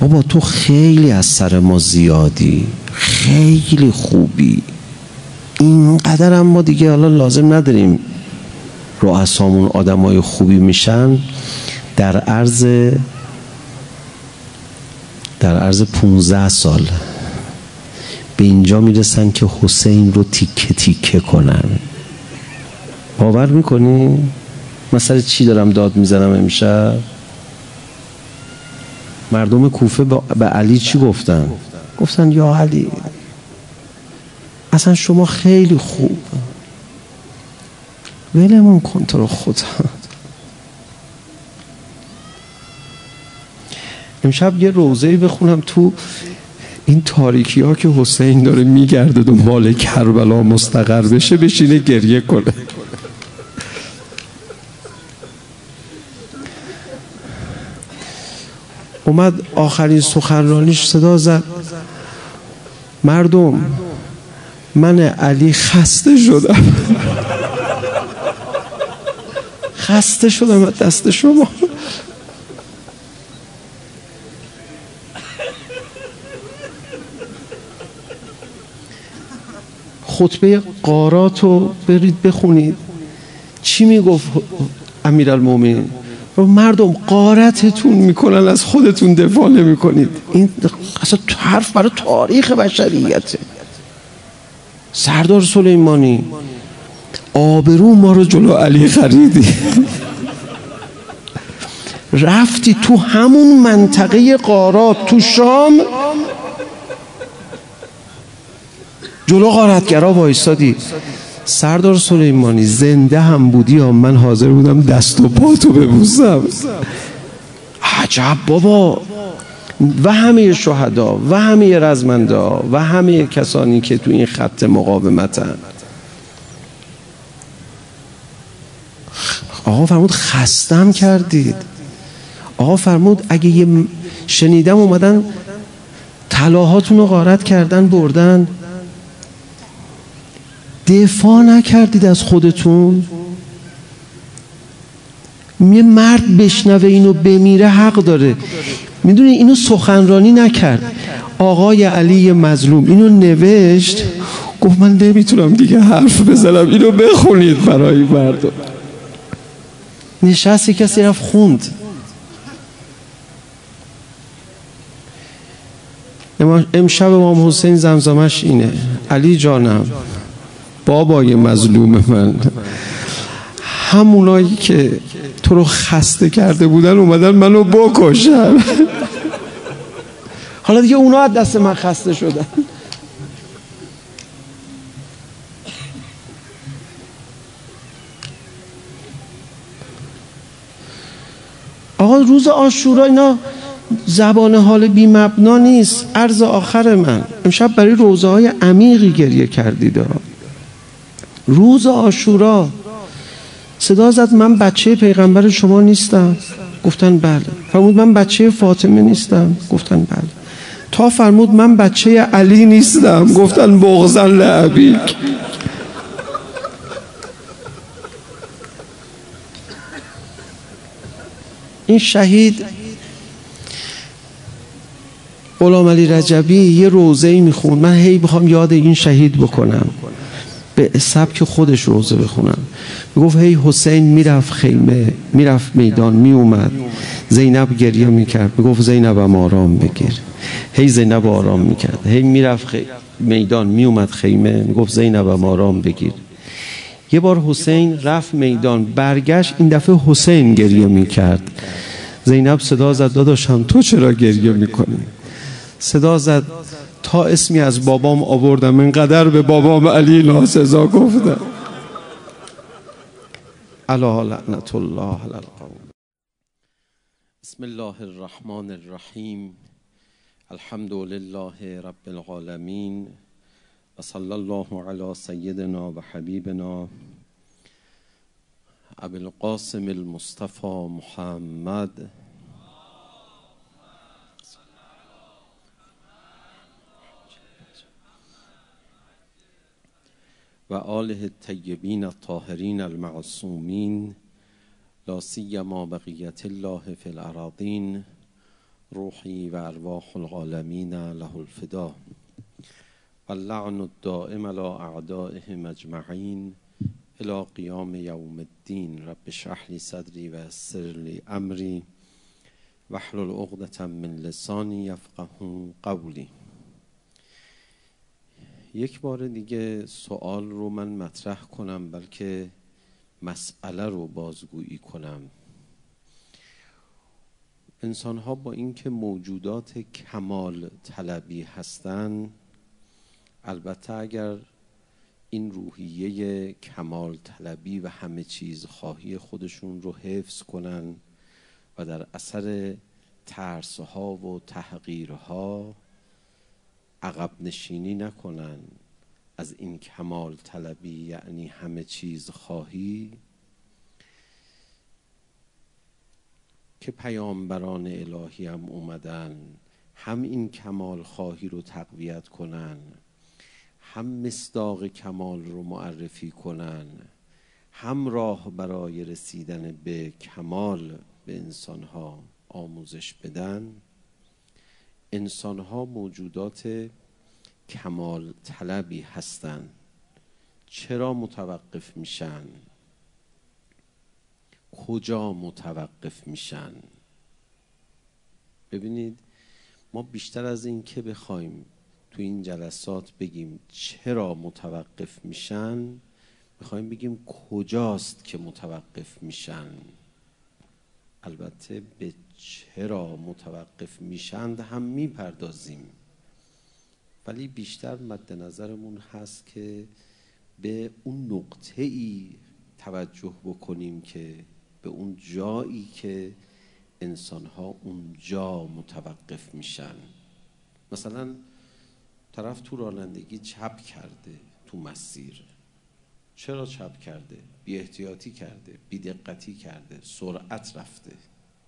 بابا تو خیلی از سر ما زیادی خیلی خوبی اینقدر هم ما دیگه حالا لازم نداریم رؤسامون آدمای خوبی میشن. در عرض در عرض 15 سال به اینجا می‌رسن که حسین رو تیکه تیکه کنن. باور می‌کنی؟ مثلا چی دارم داد می‌زنم امشب؟ مردم کوفه به علی چی گفتن؟ گفتن یا علی اصلا شما خیلی خوب. ولمون کن تو رو خدا. امشب یه روزه بخونم تو این تاریکی ها که حسین داره میگرده دنبال کربلا مستقر بشه بشینه گریه کنه. اومد آخرین سخنرانیش صدا زد. مردم من علی خسته شدم. خسته شدم از دست شما. خطبه قارات رو برید بخونید. چی می‌گفت امیر المومین مردم قارتتون می‌کنن از خودتون دفاع نمی‌کنید. این اصلا حرف برای تاریخ بشریته. سردار سلیمانی آبرو ما رو جلو علی خریدی. رفتی تو همون منطقه قارات تو شام جلو غارتگرا وایستادی. سردار سلیمانی زنده هم بودی یا من حاضر بودم دست و پاتو ببوسم؟ عجب بابا. و همه شهدا و همه رزمندا و همه کسانی که تو این خط مقاومتن. آقا فرمود خستم کردید. آقا فرمود اگه یه شنیدم اومدن طلاهاتون رو غارت کردن بردن. دفاع نکردید از خودتون؟ یه مرد بشنوه اینو بمیره حق داره. می‌دونی اینو سخنرانی نکرد. آقای علی مظلوم اینو نوشت؟ گفت من نمی‌تونم دیگه حرف بزنم اینو بخونید برای مردم. نشستی کسی رفت خوند. امشب امام حسین زمزمش اینه. علی جانم. بابای مظلوم من. همونایی که تو رو خسته کرده بودن اومدن منو بکشن. حالا دیگه اونا از دست من خسته شدن. آقا روز آشورا اینا زبان حال بی مبنا نیست. عرض آخر من. امشب برای روزه های عمیقی گریه کردید روز آشورا صدا زد من بچه پیغمبر شما نیستم. گفتن بله. فرمود من بچه فاطمه نیستم. گفتن بله. تا فرمود من بچه علی نیستم. گفتن بغزن لعبیک. این شهید غلام علی رجبی یه روزه ای میخون من هی بخوام یاد این شهید بکنم. به سبک خودش روزه بخونم می‌گفت هی حسین می‌رفت خیمه می‌رفت میدان میومد زینب گریه می‌کرد. می‌گفت زینب آرام بگیر. هی زینب آرام می‌کرد. هی می‌رفت خی... میدان میومد خیمه. می‌گفت زینب آرام بگیر. یه بار حسین رفت میدان. برگشت این دفعه حسین گریه می‌کرد. زینب صدا زد داداشم تو چرا گریه می‌کنی؟ صدا زد تا اسمی از بابام آوردم اینقدر به بابام علی ناسزا گفتم. علا لعنت الله بسم الله الرحمن الرحیم. الحمد لله رب العالمین. و صلی الله علی سیدنا و حبیبنا. ابو القاسم المصطفى محمد. وآله الطيبين الطاهرين المعصومين لا سيما بقية الله في الأراضين روحي وأرواح العالمين له الفداء واللعن الدائم على أعدائهم أجمعين إلى قيام يوم الدين رب اشرح لي صدري ويسر لي أمري واحلل عقدة من لساني يفقه قولي یک بار دیگه سوال رو من مطرح کنم بلکه مسئله رو بازگویی کنم. انسان ها با اینکه موجودات کمال طلبی هستند البته اگر این روحیه کمال طلبی و همه چیز خواهی خودشون رو حفظ کنن و در اثر ترسها و تحقیرها عقب نشینی نکنن از این کمال طلبی یعنی همه چیز خواهی؟ که پیامبران الهی هم اومدن هم این کمال خواهی رو تقویت کنن هم مصداق کمال رو معرفی کنن هم راه برای رسیدن به کمال به انسانها آموزش بدن. انسانها موجودات کمال طلبی هستند. چرا متوقف میشن؟ کجا متوقف میشن؟ ببینید ما بیشتر از این که بخوایم تو این جلسات بگیم چرا متوقف میشن می‌خوایم بگیم کجاست که متوقف میشن. البته به چرا متوقف میشند هم می‌پردازیم. ولی بیشتر مد نظرمون هست که به اون نقطه ای توجه بکنیم که به اون جایی که انسان ها اونجا متوقف میشن. مثلا طرف تو رانندگی چپ کرده تو مسیر. چرا چپ کرده؟ بی احتیاطی کرده بی دقتی کرده سرعت رفته.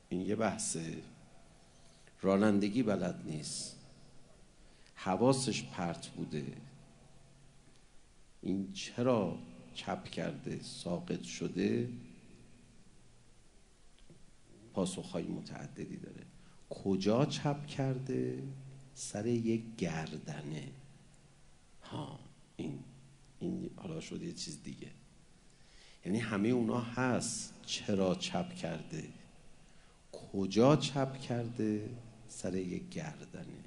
این یه بحثه. رانندگی بلد نیست. حواسش پرت بوده. این چرا چپ کرده ساقط شده؟ پاسخهای متعددی داره. کجا چپ کرده؟ سر یک گردنه. ها این این حالا شده یه چیز دیگه. یعنی همه اونا هست. چرا چپ کرده؟ کجا چپ کرده؟ سر یک گردنه.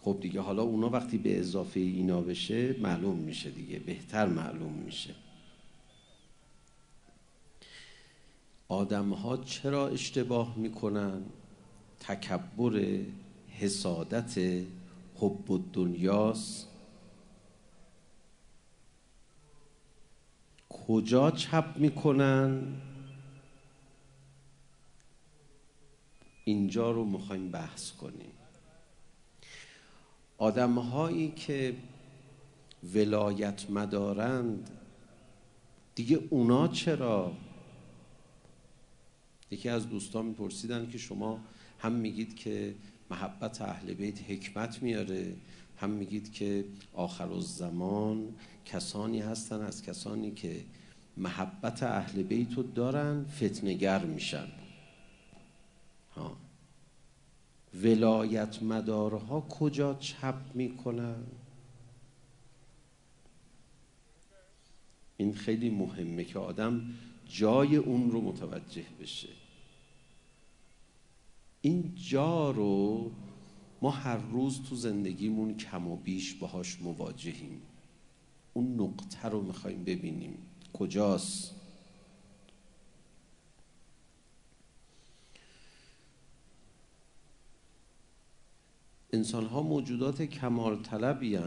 خب دیگه حالا اونا وقتی به اضافه اینا بشه معلوم میشه دیگه. بهتر معلوم میشه. آدم ها چرا اشتباه می‌کنن؟ تکبر حسادت حب دنیاست کجا چپ می‌کنن؟ اینجا رو می‌خوایم بحث کنیم. آدم هایی که ولایت مدارند دیگه اونا چرا؟ یکی از دوستان میپرسیدن که شما هم میگید که محبت اهل بیت حکمت میاره هم میگید که آخر الزمان کسانی هستن از کسانی که محبت اهل بیت رو دارن فتنگر میشن. ها. ولایت مدارها کجا چپ می‌کنن؟ این خیلی مهمه که آدم جای اون رو متوجه بشه. این جا رو ما هر روز تو زندگیمون کم و بیش باهاش مواجهیم. اون نقطه رو می‌خوایم ببینیم. کجاست؟ انسان ها موجودات کمال طلبی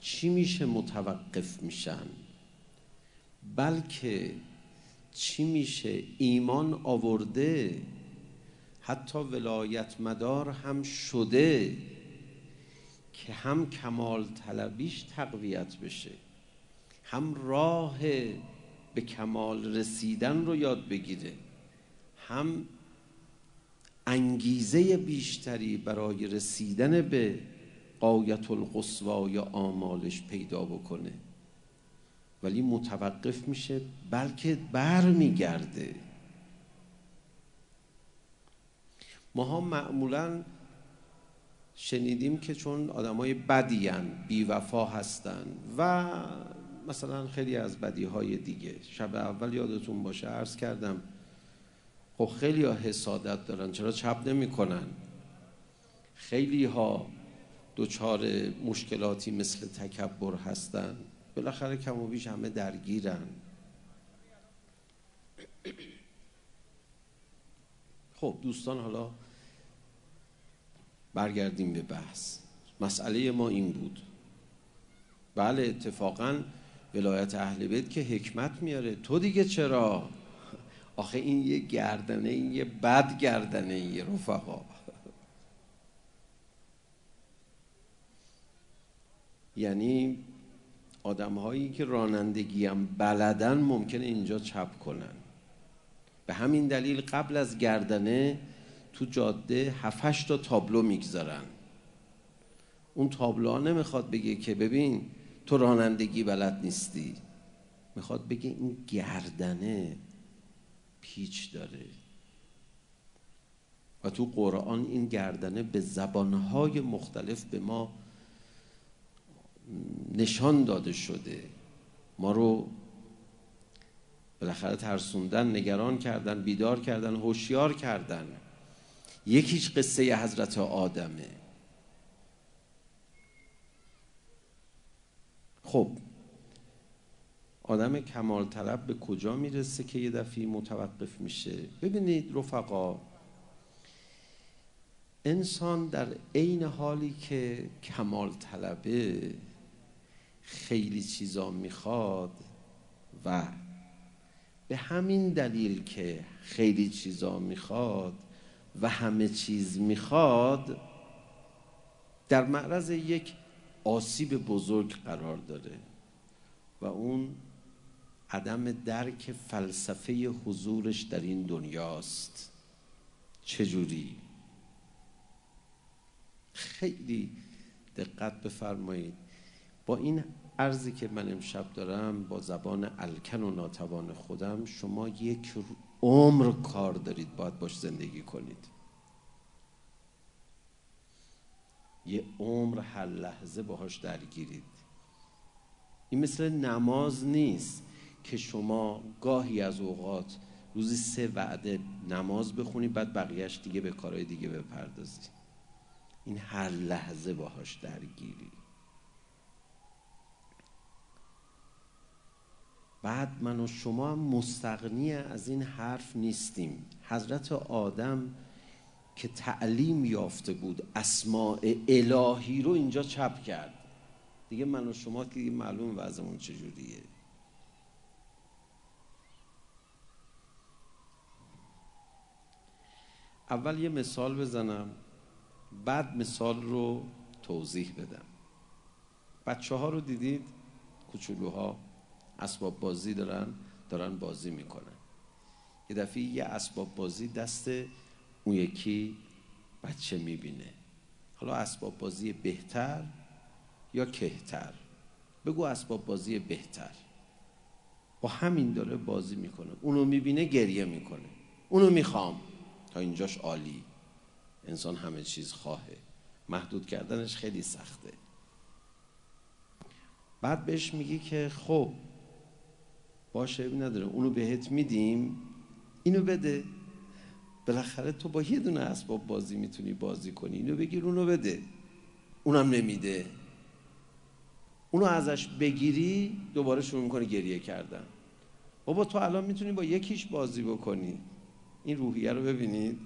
چی میشه متوقف میشن؟ بلکه چی میشه ایمان آورده؟ حتی ولایت مدار هم شده که هم کمال طلبیش تقویت بشه. هم راه به کمال رسیدن رو یاد بگیره هم انگیزه بیشتری برای رسیدن به قایت القصوا آمالش پیدا بکنه. ولی متوقف میشه بلکه بر میگرده ماها معمولا شنیدیم که چون آدمای بدیان بیوفا هستن و مثلا خیلی از بدی های دیگه. شب اول یادتون باشه عرض کردم خب خیلی ها حسادت دارن. چرا چپ نمی کنن خیلی ها دوچار مشکلاتی مثل تکبر هستن. بالاخره کم و بیش همه درگیرن. خب دوستان حالا برگردیم به بحث. مسئله ما این بود. بله اتفاقا ولایت اهل بیت که حکمت میاره. تو دیگه چرا؟ آخه این یه گردنه این یه بد گردنه یه رفقا. یعنی آدم هایی که رانندگی هم بلدن ممکنه اینجا چپ کنن. به همین دلیل قبل از گردنه تو جاده هفتش تا تابلو می‌گذارن. اون تابلوها نمی‌خواد بگه که ببین تو رانندگی بلد نیستی. می‌خواد بگه این گردنه پیچ داره. و تو قرآن این گردنه به زبانهای مختلف به ما نشان داده شده. ما رو بالاخره ترسوندن نگران کردن بیدار کردن هوشیار کردن. یکیش قصه حضرت آدمه. خب آدم کمال طلب به کجا می‌رسه که یه دفعه متوقف میشه؟ ببینید رفقا انسان در عین حالی که کمال طلبه خیلی چیزا می‌خواد و به همین دلیل که خیلی چیزا می‌خواد و همه چیز می‌خواد در معرض یک آسیب بزرگ قرار داره و اون عدم درک فلسفه حضورش در این دنیاست. چجوری؟ خیلی دقت بفرمایید. با این ارزی که من امشب دارم با زبان الکن و ناتوان خودم شما یک عمر کار دارید باید باش زندگی کنید. یه عمر هر لحظه باهاش درگیرید. این مثل نماز نیست که شما گاهی از اوقات روزی سه وعده نماز بخونی بعد بقیهش دیگه به کارهای دیگه بپردازی. این هر لحظه باهاش درگیری. بعد من و شما هم مستغنی از این حرف نیستیم. حضرت آدم که تعلیم یافته بود اسماع الهی رو اینجا چپ کرد. دیگه من و شما که دیگه معلوم وضعمون چجوریه اول یه مثال بزنم بعد مثال رو توضیح بدم. بچه ها رو دیدید؟ کوچولوها اسباب بازی دارن دارن بازی می‌کنن. یه دفعه یه اسباب بازی دست اون یکی بچه می‌بینه. حالا اسباب بازی بهتر یا کهتر؟ بگو اسباب بازی بهتر. با همین داره بازی می‌کنه. اونو می‌بینه گریه می‌کنه. اونو می‌خوام. تا اینجاش عالی. انسان همه چیز خواهه. محدود کردنش خیلی سخته. بعد بهش میگی که خب باشه نداره. اونو بهت میدیم. اینو بده. بالاخره تو با یه دونه اسباب بازی می‌تونی بازی کنی. اینو بگیر اونو بده. اونم نمیده. اونو ازش بگیری دوباره شروع می‌کنه گریه کردن. بابا تو الان می‌تونی با یکیش بازی بکنی. این روحیه رو ببینید.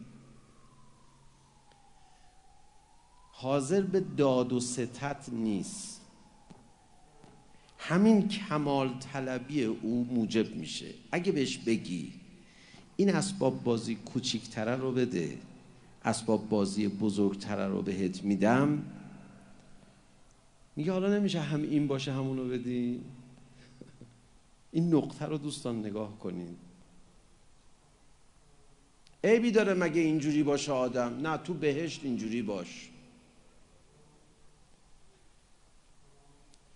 حاضر به داد و ستت نیست. همین کمال طلبی او موجب میشه. اگه بهش بگی این اسباب بازی کوچیکتره رو بده. اسباب بازی بزرگتره رو بهت میدم. میگه حالا نمیشه هم این باشه همونو بدی؟ این نقطه رو دوستان نگاه کنین. عیبی داره مگه اینجوری باشه آدم؟ نه تو بهشت اینجوری باش.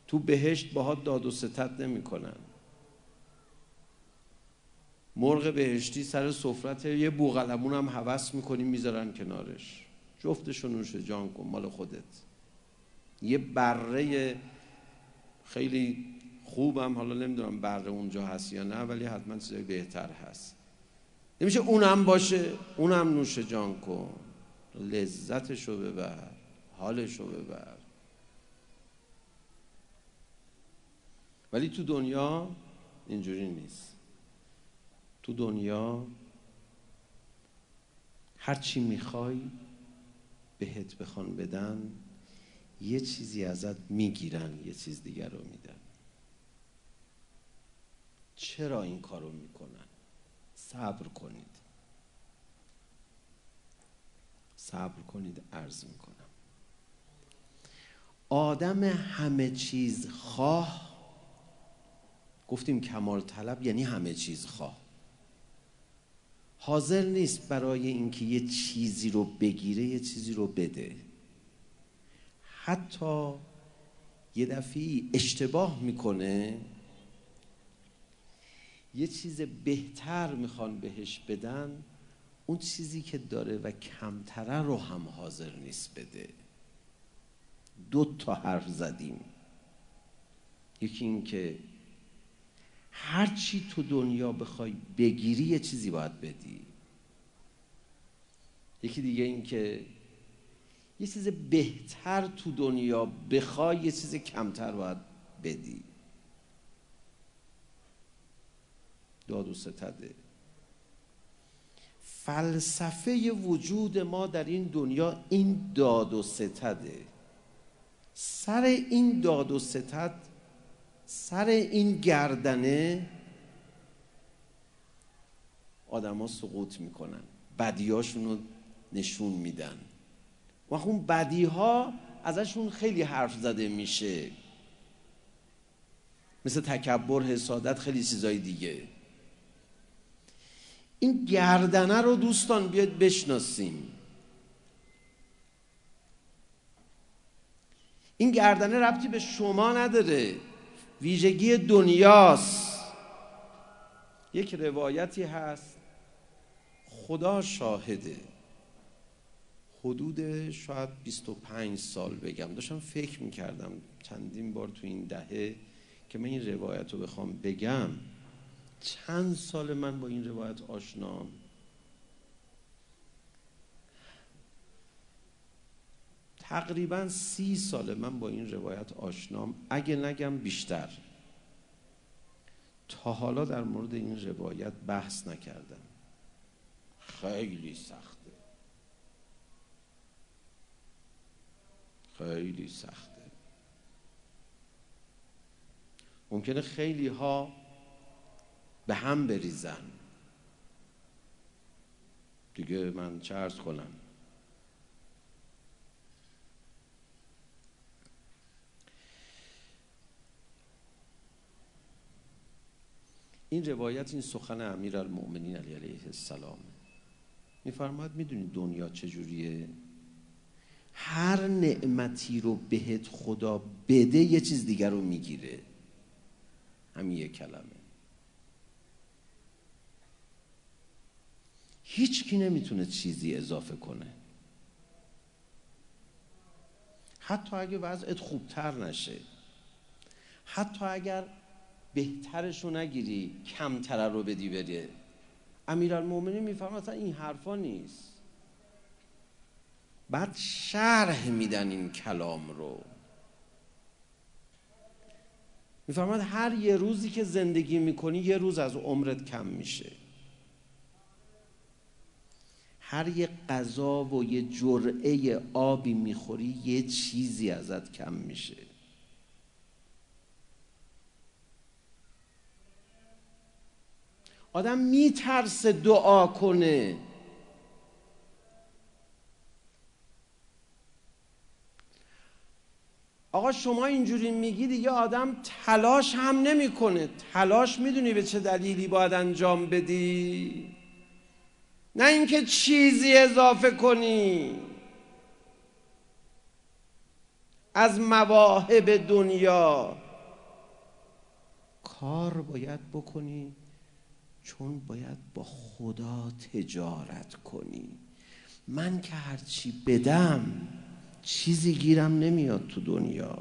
تو بهشت باهات داد و ستت نمی‌کنن. مرغ بهشتی سر سفرت یه بوغلمون هم حوس می‌کنی می‌ذارن کنارش. جفتشو نوش جان کن مال خودت. یه بره خیلی خوبم حالا نمی‌دونم بره اونجا هست یا نه ولی حتما چیزای بهتر هست. نمیشه اونم باشه اونم نوش جان کن. لذتشو ببر حالشو ببر. ولی تو دنیا اینجوری نیست. تو دنیا هر چی می‌خوای بهت بخوان بدن یه چیزی ازت می‌گیرن یه چیز دیگر رو میدن. چرا این کارو می‌کنن؟ صبر کنید. صبر کنید عرض می‌کنم. آدم همه چیز خواه گفتیم کمال طلب یعنی همه چیز خواه. حاضر نیست برای اینکه یه چیزی رو بگیره یه چیزی رو بده. حتی یه دفعه اشتباه می‌کنه یه چیز بهتر می‌خوان بهش بدن اون چیزی که داره و کمتره رو هم حاضر نیست بده. دو تا حرف زدیم. یکی این که هر چی تو دنیا بخوای بگیری یه چیزی باید بدی. یکی دیگه این که یه چیز بهتر تو دنیا بخوای یه چیز کمتر باید بدی. داد و ستده. فلسفه وجود ما در این دنیا این داد و ستده. سر این داد و ستد سر این گردنه آدما سقوط می‌کنن. بدیاشون رو نشون میدن. و اون بدی ها ازشون خیلی حرف زده میشه. مثل تکبر حسادت خیلی چیزای دیگه. این گردنه رو دوستان بیاد بشناسیم. این گردنه ربطی به شما نداره. ویژگی دنیاست. یک روایتی هست. خدا شاهده. حدود شاید 25 سال بگم. داشتم فکر می‌کردم چندین بار تو این دهه که من این روایت رو بخوام بگم. چند سال من با این روایت آشنام تقریبا سی سال من با این روایت آشنام. اگه نگم بیشتر. تا حالا در مورد این روایت بحث نکردم. خیلی سخته. خیلی سخته. ممکنه خیلی ها به هم بریزن. دیگه من چه کنم؟ این روایت این سخن امیر المؤمنین علی علیه السلام. میفرماید می‌دونید دنیا چجوریه؟ هر نعمتی رو بهت خدا بده یه چیز دیگر رو می‌گیره. همین یه کلمه. هیچ کی نمی‌تونه چیزی اضافه کنه. حتی اگه وضعت خوبتر نشه. حتی اگر بهترش رو نگیری کمتره رو بدی بره امیرالمومنین میفرماد این حرفا نیست. بعد شرح میدن این کلام رو. میفرماد هر یه روزی که زندگی می‌کنی یه روز از عمرت کم میشه. هر یه غذا و یه جرعه آبی می‌خوری یه چیزی ازت کم میشه. آدم میترسه دعا کنه. آقا شما اینجوری میگی دیگه آدم تلاش هم نمی‌کنه. تلاش می‌دونی به چه دلیلی باید انجام بدی؟ نه اینکه چیزی اضافه کنی. از مواهب دنیا کار باید بکنی. چون باید با خدا تجارت کنی. من که هرچی بدم چیزی گیرم نمیاد تو دنیا.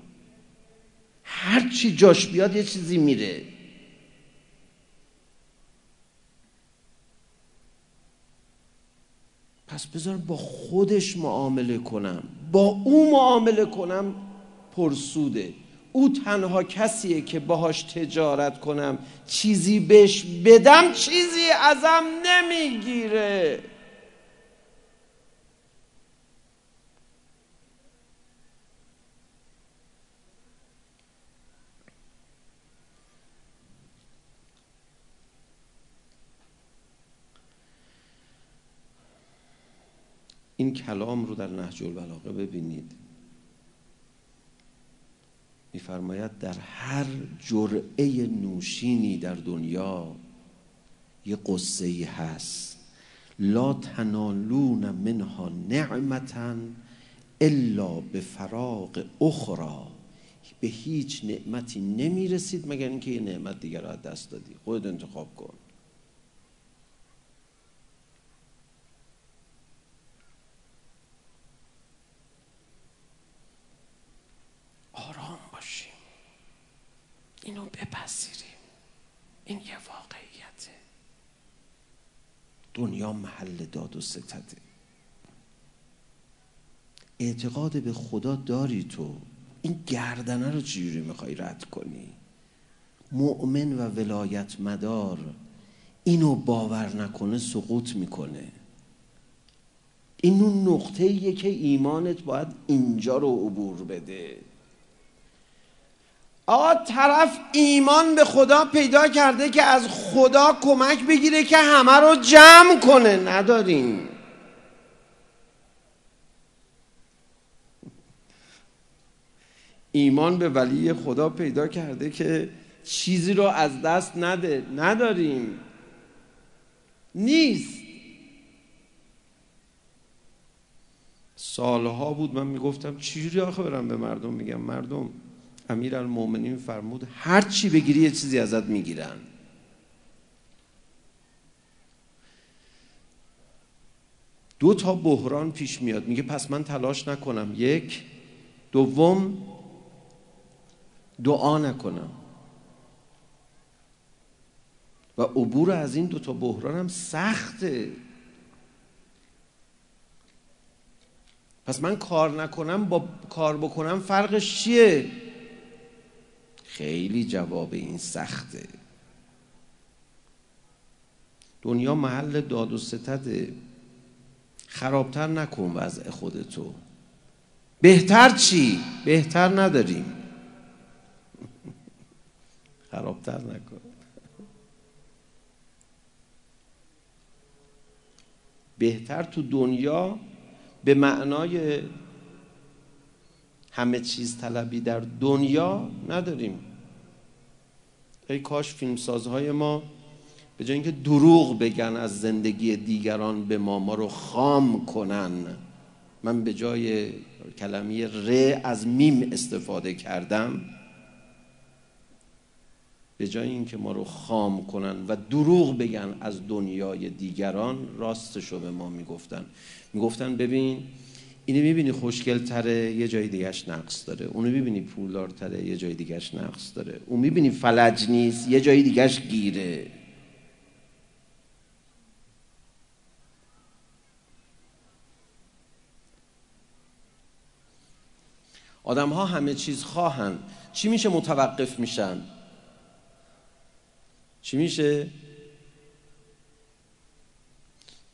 هرچی جاش بیاد یه چیزی میره. پس بذار با خودش معامله کنم. با او معامله کنم پرسوده. او تنها کسیه که باهاش تجارت کنم. چیزی بهش بدم چیزی ازم نمی‌گیره. این کلام رو در نهج البلاغه ببینید. میفرماید در هر جرعه نوشینی در دنیا یه قصه ای هست. لا تنالون منها نعمتا الا به فراغ اخرى به هیچ نعمتی نمی‌رسید مگر اینکه یه نعمت دیگر رو دست دادی. خود انتخاب کن. اینو بپذیریم. این یه واقعیته. دنیا محل داد و ستده. اعتقاد به خدا داری تو. این گردنه رو چجوری می‌خوای رد کنی؟ مؤمن و ولایت مدار اینو باور نکنه سقوط می‌کنه. این اون نقطه که ایمانت باید اینجا رو عبور بده. آقا طرف ایمان به خدا پیدا کرده که از خدا کمک بگیره که همه رو جمع کنه. نداریم. ایمان به ولی خدا پیدا کرده که چیزی رو از دست نده. نداریم. نیست. سالها بود من می‌گفتم چجوری آخه برم به مردم میگم؟ مردم امیر المومنین فرمود هر چی بگیری یه چیزی ازت می‌گیرن. دو تا بحران پیش میاد. میگه پس من تلاش نکنم. یک. دوم دعا نکنم. و عبور از این دو تا بحران هم سخته. پس من کار نکنم با کار بکنم فرقش چیه؟ خیلی جواب این سخته. دنیا محل داد و ستده. خرابتر نکن وضع خودتو. بهتر چی؟ بهتر نداریم. خرابتر نکن. بهتر تو دنیا به معنای همه چیز طلبی در دنیا نداریم. ای کاش فیلمسازهای ما به جای اینکه دروغ بگن از زندگی دیگران به ما ما رو خام کنن. من به جای کلمه ر از میم استفاده کردم. به جای اینکه ما رو خام کنن و دروغ بگن از دنیای دیگران راستشو به ما می‌گفتن. می‌گفتن ببین اینو می‌بینی خوشگل تره یه جای دیگهش نقص داره. اونو می‌بینی پولدار تره یه جای دیگهش نقص داره. اون می‌بینی فلج نیست یه جای دیگهش گیره. آدم ها همه چیز خواهن. چی میشه متوقف میشن؟ چی میشه؟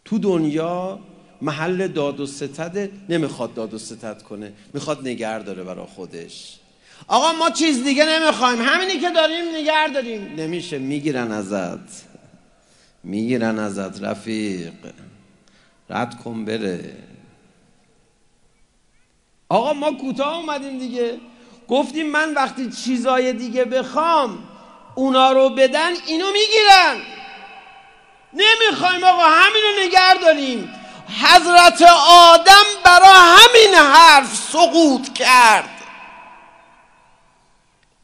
تو دنیا محل داد و ستده نمی‌خواد داد و ستد کنه. می‌خواد نگر داره برا خودش. آقا ما چیز دیگه نمی‌خوایم. همینی که داریم نگر داریم. نمیشه. می‌گیرن ازت. می‌گیرن ازت رفیق. رد کن بره. آقا ما کوتاه اومدیم دیگه. گفتیم من وقتی چیزای دیگه بخوام اونا رو بدن اینو می‌گیرن. نمی‌خوایم آقا. همینو نگر داریم. حضرت آدم برا همین حرف سقوط کرد.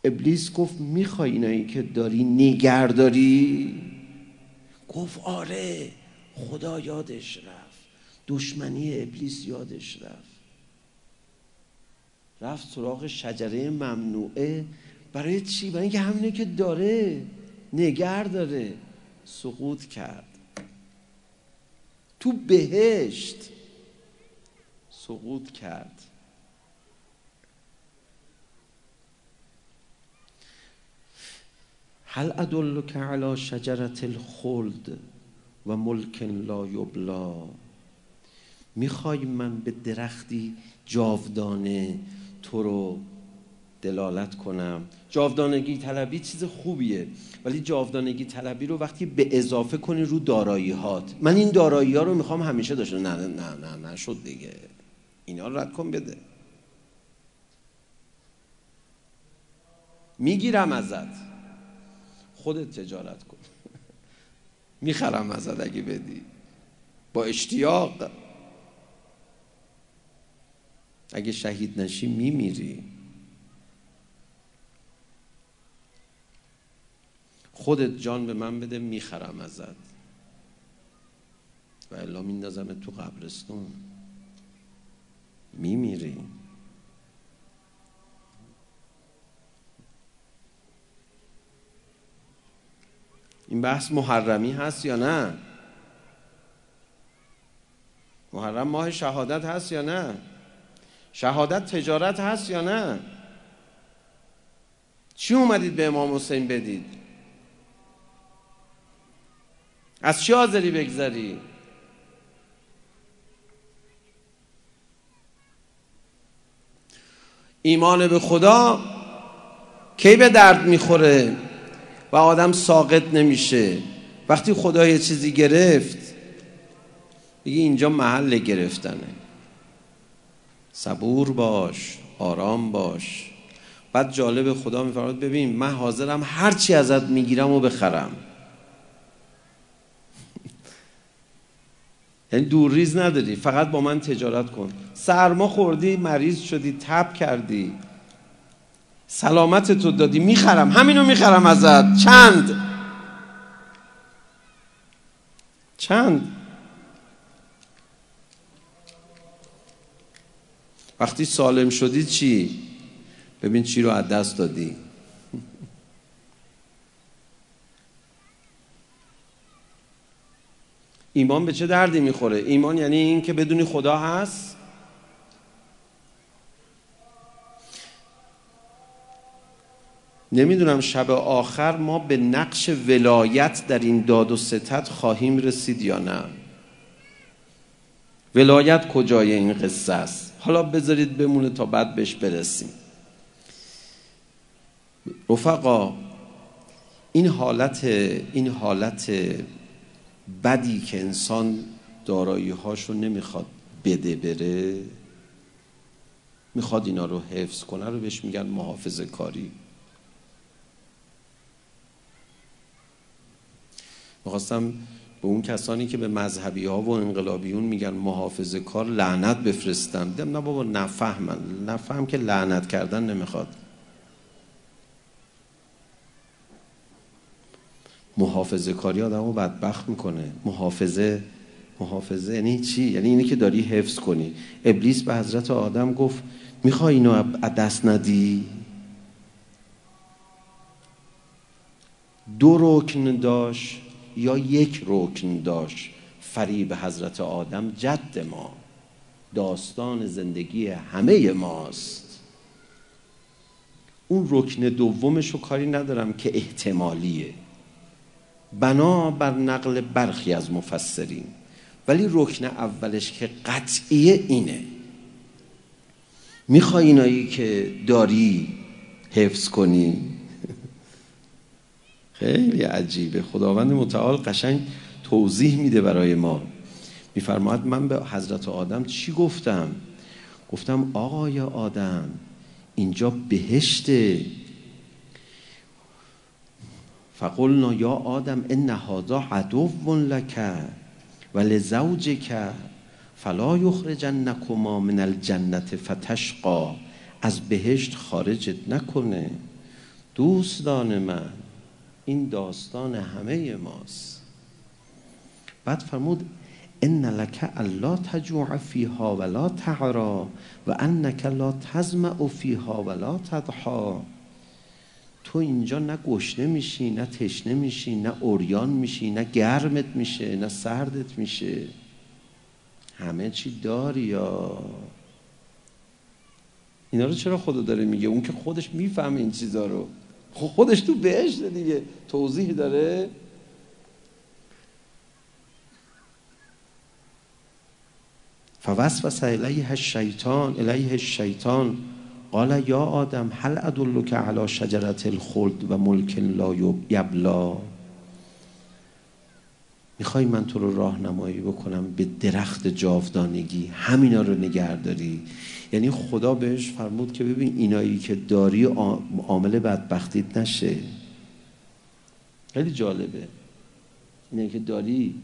ابلیس گفت می‌خوای اینایی که داری نگرداری گفت آره خدا یادش رفت. دشمنی ابلیس یادش رفت. رفت سراغ شجره ممنوعه. برای چی؟ برای اینکه همینه که داره نگر داره. سقوط کرد. تو بهشت سقوط کرد. هل ادلک علی شجرت الخلد و ملک لا یبلا می‌خوای من به درختی جاودانه تو رو دلالت کنم؟ جاودانگی طلبی چیز خوبیه. ولی جاودانگی طلبی رو وقتی به اضافه کنی رو دارایی هات من این دارایی ها رو می‌خوام همیشه داشته نه نه نه نه, شد دیگه. اینا رو رد کن بده. می‌گیرم ازت. خودت تجارت کن. می‌خرم ازت اگه بدی. با اشتیاق. اگه شهید نشی میمیری. خودت جان به من بده می‌خرم ازت. و الا میندازم تو قبرستون. میمیری. این بحث محرمی هست یا نه؟ محرم ماه شهادت هست یا نه؟ شهادت تجارت هست یا نه؟ چی اومدید به امام حسین بدید؟ از چی حاضری بگذری؟ ایمان به خدا کی به درد می‌خوره و آدم ساقط نمیشه. وقتی خدا یه چیزی گرفت بگی اینجا محل گرفتنه. صبور باش آرام باش. بعد جالب خدا میفرماد ببین من حاضرم هرچی ازت می‌گیرم و بخرم. یعنی دور ریز نداری فقط با من تجارت کن. سرما خوردی مریض شدی تب کردی. سلامت تو دادی می‌خرم همینو می‌خرم ازت. چند؟ چند؟ وقتی سالم شدی چی؟ ببین چی رو از دست دادی. ایمان به چه دردی می‌خوره؟ ایمان یعنی این که بدونی خدا هست؟ نمی‌دونم شب آخر ما به نقش ولایت در این داد و ستت خواهیم رسید یا نه. ولایت کجای این قصه است؟ حالا بذارید بمونه تا بعد بهش برسیم. رفقا این حالت این حالت بدی که انسان دارایی رو نمی‌خواد بده بره می‌خواد اینا رو حفظ کنه رو بهش میگن محافظه کاری. می‌خواستم به اون کسانی که به مذهبی ها و انقلابیون میگن محافظه کار لعنت بفرستم دیدم نه بابا نفهمن. نفهم که لعنت کردن نمی‌خواد. محافظه کاری آدم رو بدبخت می‌کنه. محافظه محافظه یعنی چی؟ یعنی اینه که داری حفظ کنی. ابلیس به حضرت آدم گفت می‌خوای اینو از دست ندی؟ دو رکن داشت یا یک رکن داشت؟ فریب حضرت آدم جد ما. داستان زندگی همه ماست. اون رکن دومش رو کاری ندارم که احتمالیه. بنا بر نقل برخی از مفسرین. ولی رکن اولش که قطعیه اینه. می‌خوای اینایی که داری حفظ کنی؟ خیلی عجیبه. خداوند متعال قشنگ توضیح میده برای ما. میفرماید من به حضرت آدم چی گفتم؟ گفتم آقای آدم اینجا بهشته. فقلنا یا آدم ان هذا عدو لک و لزوجک فلا یخرجنکما من الجنت فتشقا. از بهشت خارجت نکنه. دوستان من این داستان همه ماست. بعد فرمود ان لک الا تجوع فیها ولا تعرا و انک لا تزمع فیها ولا تضحا. تو اینجا نه گشنه میشی نه تشنه میشی نه اوریان میشی نه گرمت میشه نه سردت میشه. همه چی داری یا؟ اینا رو چرا خدا داره میگه؟ اون که خودش می‌فهمه این چیزا رو. خب خودش تو بهشت دیگه توضیح داره. فوسوس الیه الشیطان الیه الشیطان. قال یا آدم هل ادلک علی شجرت الخلد و ملک لا یبلا می‌خوای من تو رو راهنمایی بکنم به درخت جاودانگی؟ همینا رو نگهداری؟ یعنی خدا بهش فرمود که ببین اینایی که داری عامل بدبختیت نشه. خیلی جالبه. اینایی که داری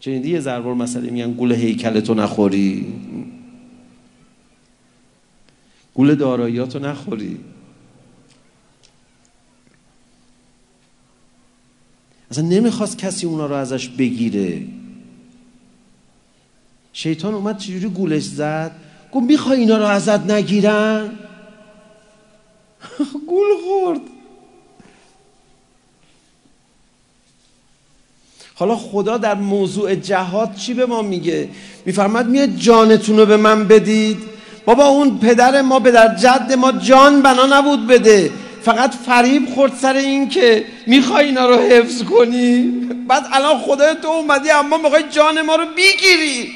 چنین یه ضربار مسئله میگن گول هیکلتو نخوری. گول داراییاتو نخوری. اصلا نمی‌خواست کسی اونا رو ازش بگیره. شیطان اومد چجوری گولش زد؟ گفت می‌خوای اینا رو ازت نگیرن؟ گول خورد. حالا خدا در موضوع جهاد چی به ما میگه؟ میفرماد میاد جانتون رو به من بدید. بابا اون پدر ما به در جد ما جان بنا نبود بده. فقط فریب خورد سر این که می‌خوای اینا رو حفظ کنی. بعد الان خدای تو اومدی اما می‌خوای جان ما رو بگیری.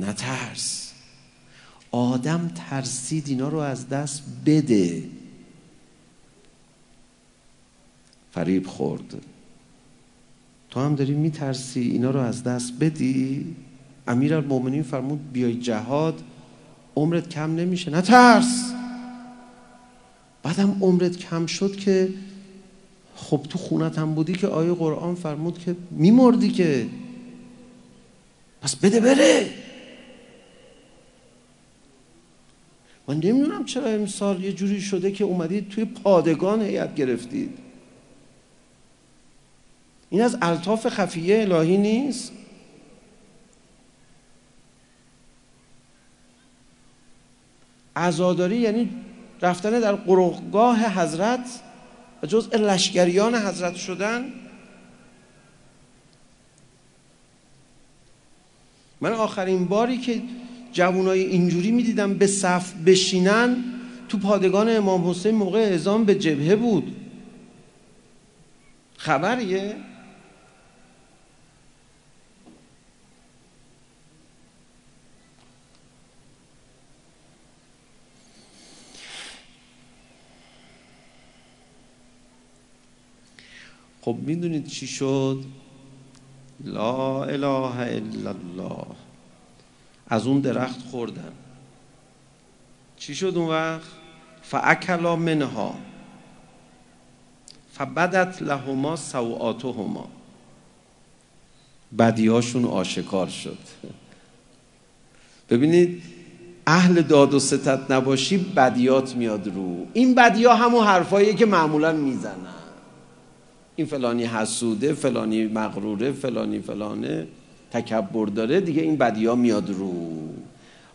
نترس. آدم ترسید اینا رو از دست بده. فریب خورد. تو هم داری میترسی اینا رو از دست بدی؟ امیر المومنین فرمود بیای جهاد عمرت کم نمیشه. نه ترس. بعدم عمرت کم شد که خب تو خونت هم بودی که آیه قرآن فرمود که میمردی که. پس بده بره. من نمی‌دونم چرا امسال یه جوری شده که اومدید توی پادگان هیئت گرفتید. این از الطاف خفیه الهی نیست. عزاداری یعنی رفتن در قرقگاه حضرت و جزء لشکریان حضرت شدن. من آخرین باری که جوانای اینجوری می‌دیدم به صف بشینن تو پادگان امام حسین موقع اعزام به جبهه بود. خبریه؟ خب می‌دونید چی شد؟ لا اله الا الله. از اون درخت خوردن. چی شد اون وقت؟ فاکلا منها. فبدت لهما سوآتهما. بدیاشون آشکار شد. ببینید اهل داد و ستت نباشی بدیات میاد رو. این بدیا همون حرفاییه که معمولا می‌زنن. این فلانی حسوده فلانی مغروره فلانی فلانه تکبر داره دیگه این بدیا میاد رو.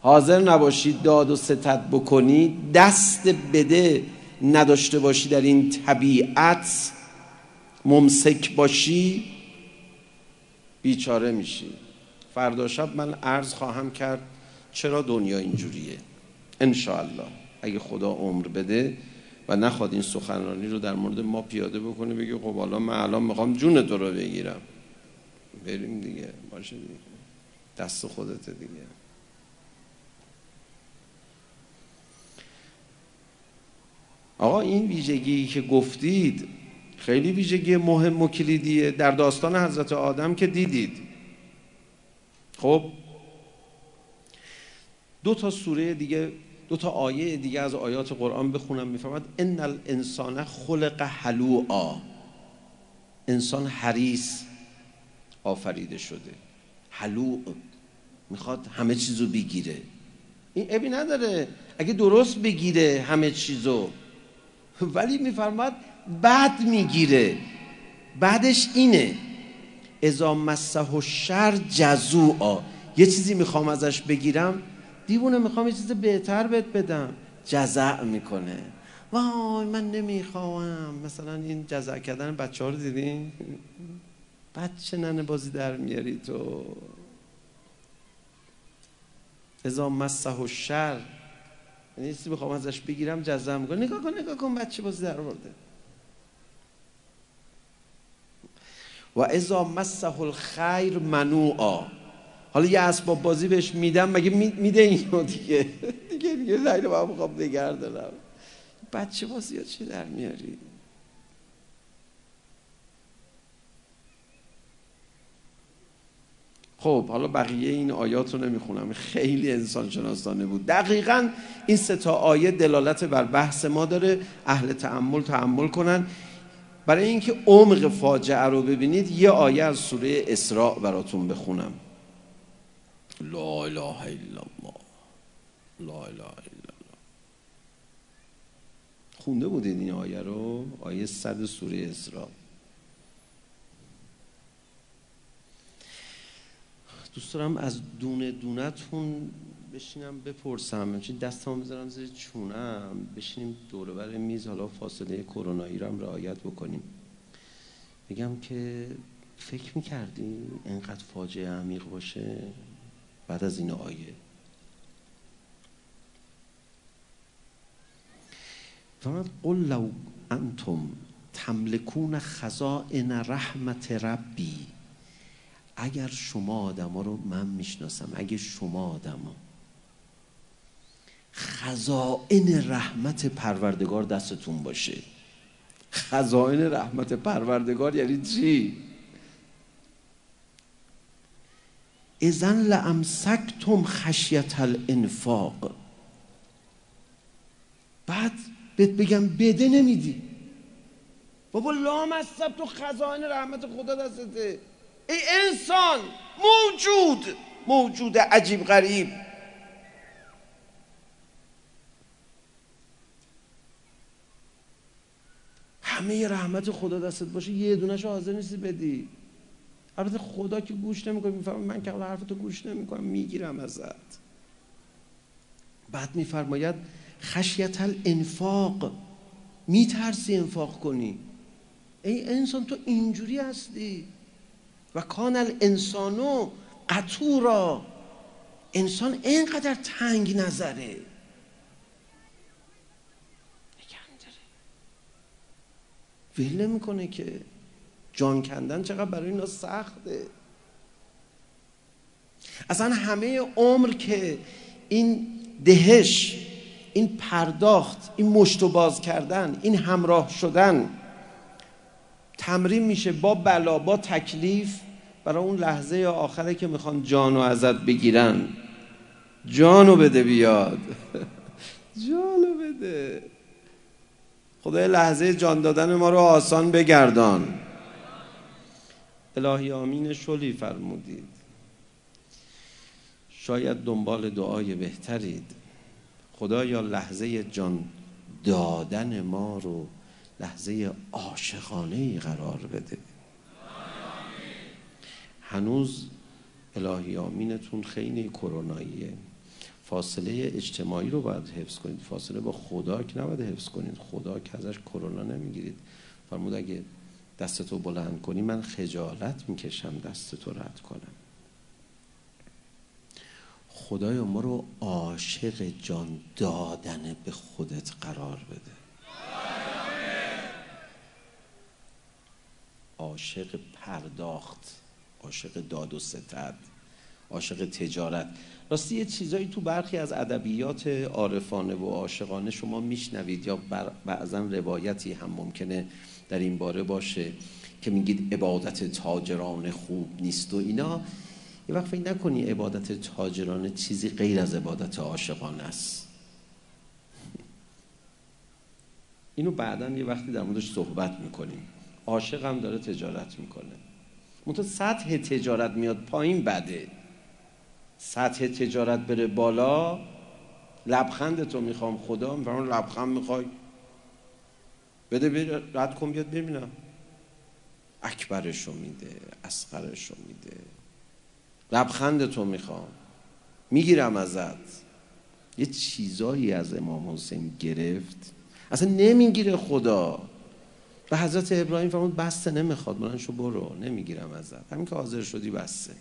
حاضر نباشید داد و ستت بکنی دست بده نداشته باشی در این طبیعت ممسک باشی بیچاره میشی. فردا شب من عرض خواهم کرد چرا دنیا اینجوریه؟ انشاءالله. اگه خدا عمر بده و نخواد این سخنرانی رو در مورد ما پیاده بکنه بگه خب حالا من الان می‌خوام جون تو رو بگیرم. بریم دیگه باشه دیگه. دست خودت دیگه. آقا این ویژگی که گفتید خیلی ویژگی مهم و کلیدیه. در داستان حضرت آدم که دیدید. خب دو تا سوره دیگه دو تا آیه دیگه از آیات قرآن بخونم میفرماد ان الانسان خلق حلوعا. انسان حریص آفریده شده. حلوع می‌خواد همه چیزو بگیره. این ابی نداره. اگه درست بگیره همه چیزو. ولی میفرماد بد می‌گیره. بعدش اینه. ازا مسه و شر جزوعا. یه چیزی می‌خوام ازش بگیرم دیوونه می‌خوام یه چیز بهتر بهت بدم. جزع می‌کنه. وای من نمی‌خوام. مثلا این جزع کردن بچه ها رو دیدین بچه ننه بازی در میاری تو. ازا مسه و شر یعنی چیزی بخوام ازش بگیرم جزع می‌کنه. نگاه کن نگاه کن بچه بازی در آورده. و ازا مسه الخیر منوعا. حالا یه اسباب بازی بهش میدم مگه میده اینو دیگه؟ دیگه میگه نه اینو باید بخوام نگه دارم بچه بازی چی در میاری؟ خب حالا بقیه این آیات رو نمی‌خونم. خیلی انسان شناسانه بود. دقیقا این سه تا آیه دلالت بر بحث ما داره. اهل تعمل تعمل کنن. برای اینکه عمق فاجعه رو ببینید یه آیه از سوره اسراء براتون بخونم. لا اله الا الله. لا اله الا الله. خونده بودید این آیه رو؟ آیه صد سوره اسراء. دوست دارم از دونه دونتون بشینم بپرسم. چون دستمو بذارم زیر چونم؟ بشینیم دور بر میز حالا فاصله کرونایی رو هم رعایت بکنیم. میگم که فکر می‌کردی اینقدر فاجعه عمیق باشه؟ بعد از این آیه. فرمود قل لو انتم تملکون خزائن رحمت ربی. اگر شما آدما رو من می‌شناسم اگه شما آدما خزائن رحمت پروردگار دستتون باشه. خزائن رحمت پروردگار یعنی چی؟ ازن لامسکتم خشیت الانفاق. بعد بهت بگم بده نمیدی. بابا لام تو خزائن رحمت خدا دستته. ای انسان موجود موجود عجیب غریب. همه رحمت خدا دستت باشه یه دونش حاضر نیستی بدی. البته خدا که گوش نمی‌کنه می‌فهمه من که حرف تو گوش نمی‌کنم می‌گیرم ازت. بعد میفرماید خشیت الانفاق. میترسی انفاق کنی. ای انسان تو اینجوری هستی. و کان الانسانو قطورا. انسان اینقدر تنگ نظره. ول می‌کنه که جان کندن چقدر برای اینا سخته. اصلا همه عمر که این دهش این پرداخت این مشت باز کردن این همراه شدن تمرین میشه با بلا با تکلیف برای اون لحظه آخره که می‌خوان جانو ازت بگیرن. جانو بده بیاد. جانو بده. خدای لحظه جان دادن ما رو آسان بگردان. الهی آمین شلی فرمودید. شاید دنبال دعای بهترید. خدایا لحظه جان دادن ما رو لحظه عاشقانه ای قرار بده. هنوز الهی آمینتون خیلی کروناییه. فاصله اجتماعی رو باید حفظ کنید. فاصله با خدا که نباید حفظ کنید. خدا که ازش کرونا نمی‌گیرید. فرمود اگه دستتو بلند کنی من خجالت می‌کشم دستتو رد کنم. خدای ما رو عاشق جان دادن به خودت قرار بده. عاشق پرداخت عاشق داد و ستد عاشق تجارت. راستی یه چیزایی تو برخی از ادبیات عارفانه و عاشقانه شما میشنوید یا بعضا روایتی هم ممکنه در این باره باشه که میگید عبادت تاجران خوب نیست و اینا. یه وقت فکر نکنی عبادت تاجران چیزی غیر از عبادت عاشقانه است. اینو بعدا یه وقتی در موردش صحبت می‌کنیم. عاشق هم داره تجارت می‌کنه. منتها سطح تجارت میاد پایین بده. سطح تجارت بره بالا لبخند تو می‌خوام خدا میفرمان لبخند می‌خوای بده بیر رد کن بیاد ببینم. اکبرشو میده اسقرشو میده. لبخند تو می‌خوام. می‌گیرم ازت. یه چیزایی از امام حسین گرفت. اصلا نمی‌گیره خدا. و حضرت ابراهیم فرمود بسته نمی‌خواد. بلنشو برو. نمی‌گیرم ازت. همین که حاضر شدی بسته.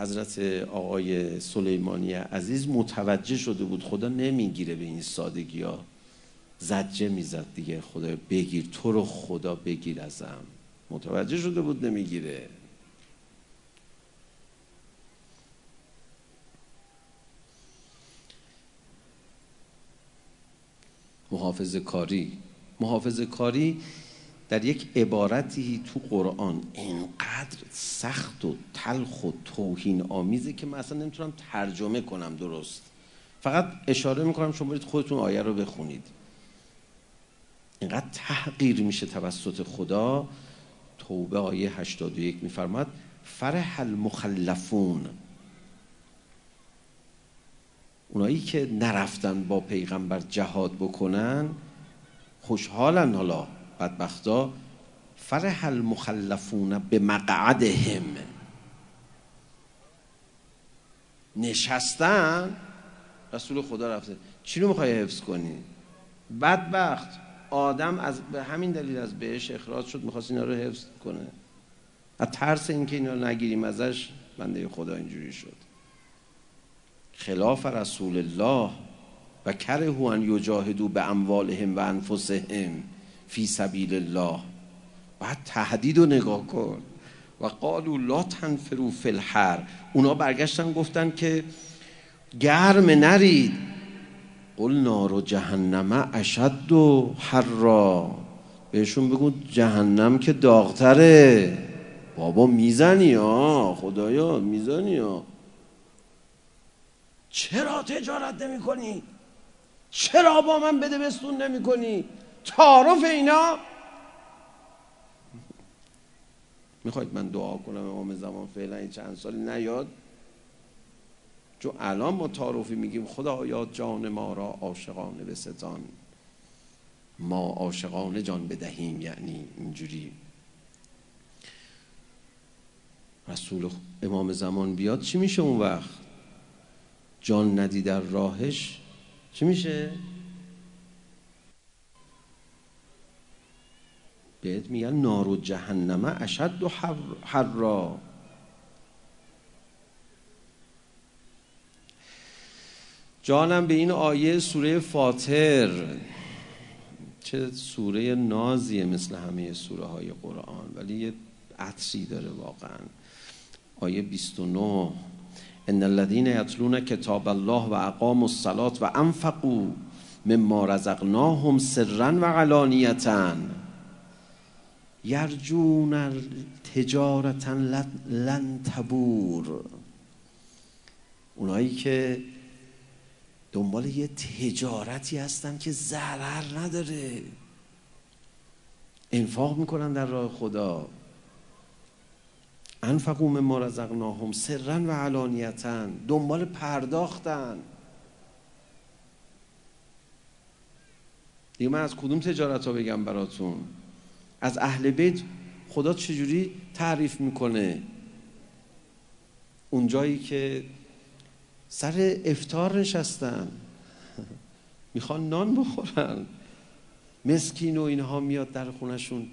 حضرت آقای سلیمانی عزیز متوجه شده بود خدا نمی‌گیره به این سادگی ها. زجه می‌زد دیگه خدا بگیر تو رو خدا بگیر ازم. متوجه شده بود نمی‌گیره. محافظ کاری محافظ کاری در یک عبارتی تو قرآن اینقدر سخت و تلخ و توهین آمیزه که من اصلا نمی‌تونم ترجمه کنم درست. فقط اشاره می‌کنم شما برید خودتون آیه رو بخونید. اینقدر تحقیر میشه توسط خدا. توبه آیه 81 میفرماد فرح المخلفون. اونایی که نرفتن با پیغمبر جهاد بکنن خوشحالن حالا. بدبختا فرح المخلفون به مقعدهم. نشستن رسول خدا رفته. چی رو می‌خوای حفظ کنی؟ بدبخت. آدم از به همین دلیل از بهش اخراج شد می‌خواست اینا رو حفظ کنه. از ترس اینکه اینا رو نگیریم ازش بنده خدا اینجوری شد. خلاف رسول الله. و کره ان یجاهدوا به اموالهم و انفسهم. فی سبیل الله. بعد تهدید رو نگاه کن. و قالوا لا تنفروا فی الحر. اونا برگشتن گفتن که گرم نرید. قل نار جهنم اشد و حرا. بهشون بگو جهنم که داغتره. بابا می‌زنی ها خدایا می‌زنی ها. چرا تجارت نمی کنی؟ چرا با من بده بستون نمی کنی؟ تعارف اینا. می‌خواید من دعا کنم امام زمان فعلا چند سالی نیاد؟ چون الان ما تعارفی میگیم خدایا جان ما را عاشقانه به ستان ما عاشقانه جان بدهیم یعنی اینجوری. رسول امام زمان بیاد چی میشه اون وقت؟ جان ندی در راهش چی میشه؟ بهت میگن نار و جهنمه اشد و حر را جانم به این آیه سوره فاطر چه سوره نازیه مثل همه سوره های قرآن ولی یه عطری داره واقعا. آیه 29 ان الذين يتلون کتاب الله و اقاموا الصلاه و انفقوا مما رزقناهم سرا و علانیتا. یرجون تجارتا لن تبور. اونایی که دنبال یه تجارتی هستن که ضرر نداره. انفاق می‌کنن در راه خدا. انفقوا مما رزقناهم سرا و علانیتا. دنبال پرداختن. دیگه من از کدوم تجارت ها بگم براتون؟ از اهل بیت خدا چجوری تعریف می‌کنه؟ اونجایی که سر افتار نشستن. می‌خوان نان بخورن. مسکین و اینها میاد در خونشون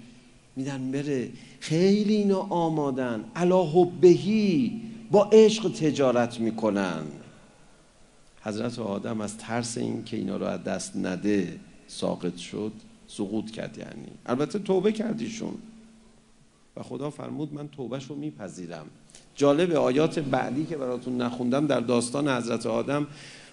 میدن بره. خیلی اینا آمادن. علا حبهی با عشق تجارت می‌کنن. حضرت آدم از ترس این که اینا رو از دست نده ساقط شد. سقوط کرد یعنی. البته توبه کردیشون و خدا فرمود من توبهش رو میپذیرم. جالب آیات بعدی که براتون نخوندم در داستان حضرت آدم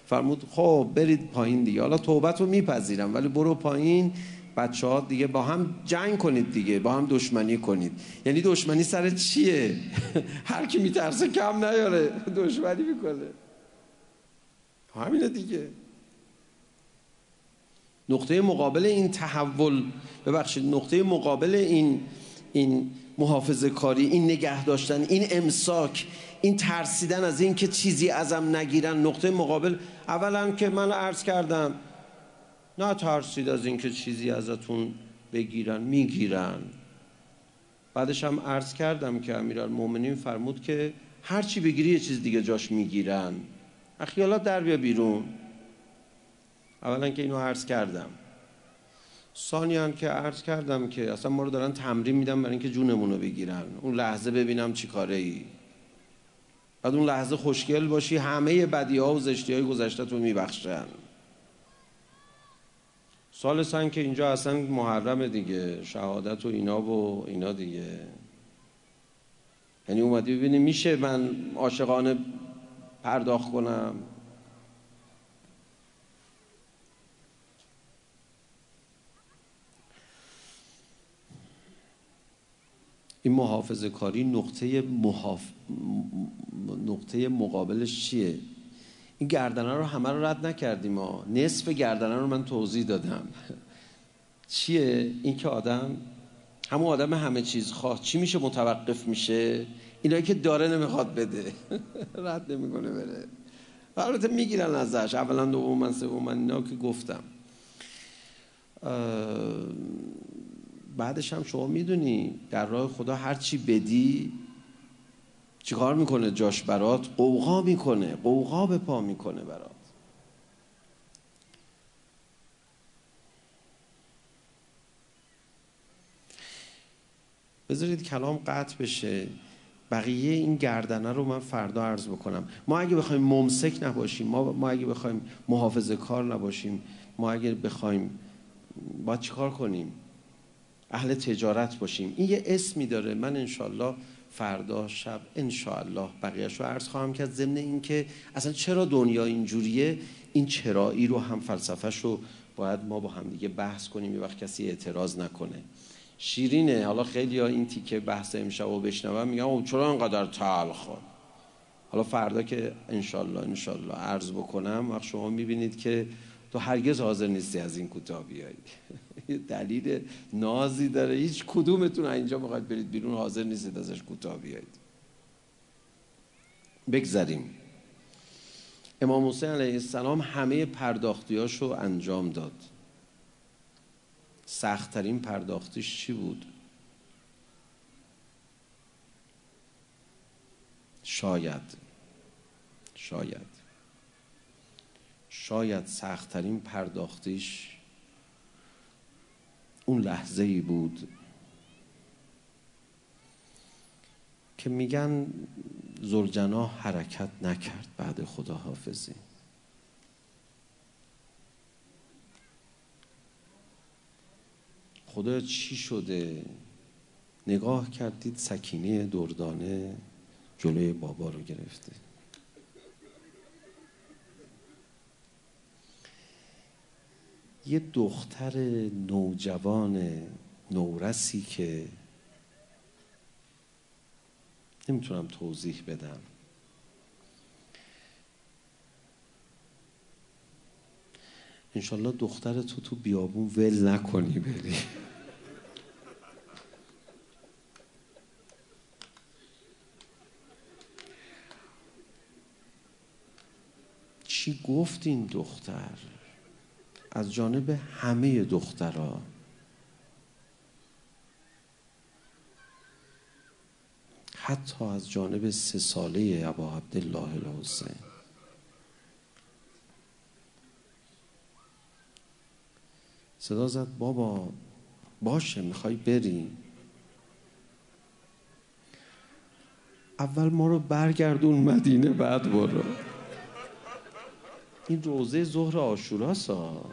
فرمود خب برید پایین دیگه. حالا توبت رو میپذیرم ولی برو پایین. بچه ها دیگه با هم جنگ کنید دیگه با هم دشمنی کنید. یعنی دشمنی سر چیه؟ هر کی میترسه کم نیاره. دشمنی می‌کنه. همینه دیگه. نقطه مقابل این تحول. ببخشید نقطه مقابل این این محافظه کاری این نگه داشتن این امساک این ترسیدن از این که چیزی ازم نگیرن نقطه مقابل. اولا که من عرض کردم نه ترسید از این که چیزی ازتون بگیرن می‌گیرن. بعدش هم عرض کردم که امیرالمومنین فرمود که هر چی بگیری یه چیز دیگه جاش می‌گیرن. خیالات در بیا بیرون. اولا که اینو عرض کردم. ثانیا که عرض کردم که اصلا ما رو دارن تمرین میدن برای اینکه جونمون رو بگیرن. اون لحظه ببینم چی کاره ای بعد اون لحظه خوشگل باشی همه بدی ها و زشتی های گذشته تو میبخشن سال که اینجا اصلا محرم دیگه. شهادت و اینا و اینا دیگه. یعنی اومدی ببینی میشه من عاشقانه پرداخت کنم؟ این محافظه کاری نقطه, محاف... نقطه مقابلش چیه؟ این گردنه رو همه رو رد نکردیم ما. نصف گردنه رو من توضیح دادم. چیه؟ این که آدم همون آدم همه چیز خواه چی میشه متوقف میشه؟ اینایی که داره نمی‌خواد بده. رد نمی‌کنه بره. البته می‌گیرن ازش. اولا دوم سوم اینا که گفتم. بعدش هم شما می‌دونی در راه خدا هر چی بدی چیکار می‌کنه جاش برات؟ قوقا می‌کنه قوقا به پا می‌کنه برات. بذارید کلام قطع بشه. بقیه این گردنه رو من فردا عرض بکنم. ما اگه بخوایم ممسک نباشیم ما, ما اگه بخوایم محافظه کار نباشیم ما اگه بخوایم باید چیکار کنیم؟ اهل تجارت باشیم. این یه اسمی داره. من انشالله فردا شب انشالله بقیهش رو عرض خواهم کرد. ضمن اینکه اصلا چرا دنیا اینجوریه؟ این چرایی رو هم فلسفهش رو باید ما با هم دیگه بحث کنیم. یه وقت کسی اعتراض نکنه. شیرینه. حالا خیلی ها این تیکه بحث امشب و بشنوم میگم او چرا انقدر تلخ حالا فردا که انشالله انشالله عرض بکنم وقت شما می‌بینید که تو هرگز حاضر نیستی از این کوتاه بیایی. دلیل نازی داره. هیچ کدومتون اینجا می‌خواید برید بیرون حاضر نیستید ازش کوتاه بیایید. بگذریم. امام حسین علیه السلام همه پرداختیاش رو انجام داد. سختترین پرداختیش چی بود؟ شاید. شاید. شاید سختترین پرداختیش اون لحظه ای بود که میگن زلجنا حرکت نکرد بعد خدا حافظی خدا چی شده؟ نگاه کردید سکینه دردانه جلوی بابا رو گرفته یه دختر نوجوان نورسی که نمی‌تونم توضیح بدم. انشالله دختر تو تو بیابون ول نکنی بری. چی گفت این دختر؟ از جانب همه دخترها حتی از جانب سه ساله ابا عبدالله الحسین. صدا زد بابا باشه می‌خوای بری اول ما رو برگردون مدینه بعد برو. این روزه ظهر آشوراسا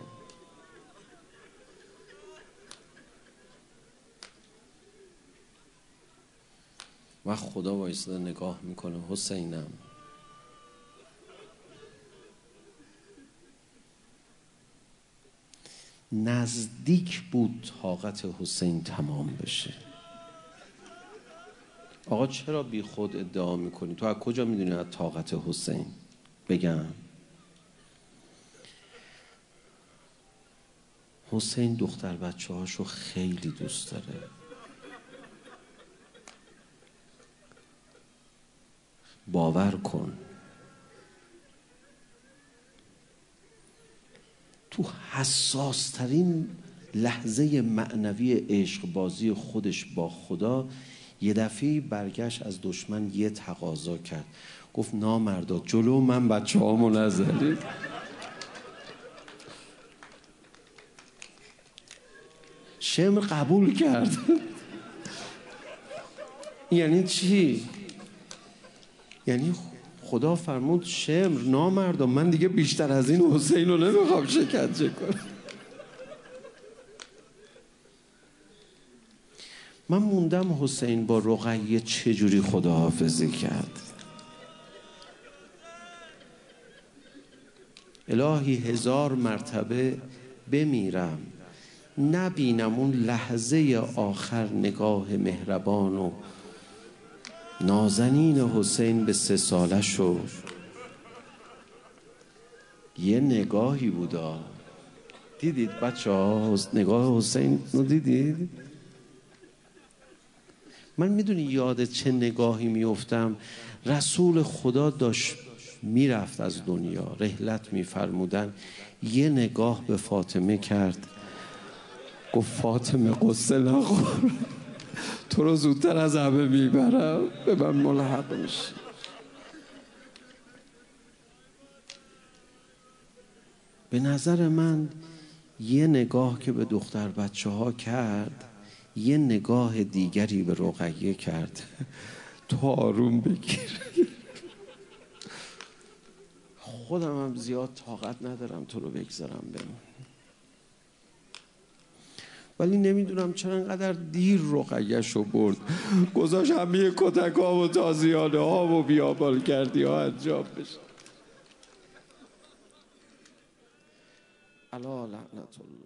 و خدا وایساده نگاه می‌کنه حسینم. نزدیک بود طاقت حسین تمام بشه. آقا چرا بی خود ادعا می‌کنی؟ تو از کجا می‌دونی از طاقت حسین؟ بگم. حسین دختر بچه هاشو خیلی دوست داره. باور کن. تو حساس ترین لحظه معنوی عشق بازی خودش با خدا یه دفعه برگشت از دشمن یه تقاضا کرد. گفت نامردا جلو من بچه هامو نزدید شمر قبول کرد. یعنی چی؟ یعنی خدا فرمود شمر نامردا. من دیگه بیشتر از این حسین رو نمی‌خوام شکنجه کنم. من موندم حسین با رقیه چجوری خداحافظی کرد. الهی هزار مرتبه بمیرم. نبینم اون لحظه آخر نگاه مهربان و نازنین حسین به سه ساله شو یه نگاهی بودا. دیدید بچه ها؟ نگاه حسین رو دیدید؟ من می‌دونی یاد چه نگاهی میفتم رسول خدا داشت می‌رفت از دنیا. رحلت میفرمودن. یه نگاه به فاطمه کرد. گفت فاطمه قصه نخور. تو رو زودتر از همه می‌برم. به من ملحق میشی به نظر من یه نگاه که به دختر بچه ها کرد یه نگاه دیگری به رقیه کرد. تو آروم بگیر. خودم هم زیاد طاقت ندارم تو رو بگذارم بمون. ولی نمی‌دونم چرا انقدر دیر رقیش رو برد. گذاشت همه کتک ها و تازیانه ها و بیابال کردی ها انجام بشه. علا لعنت الله.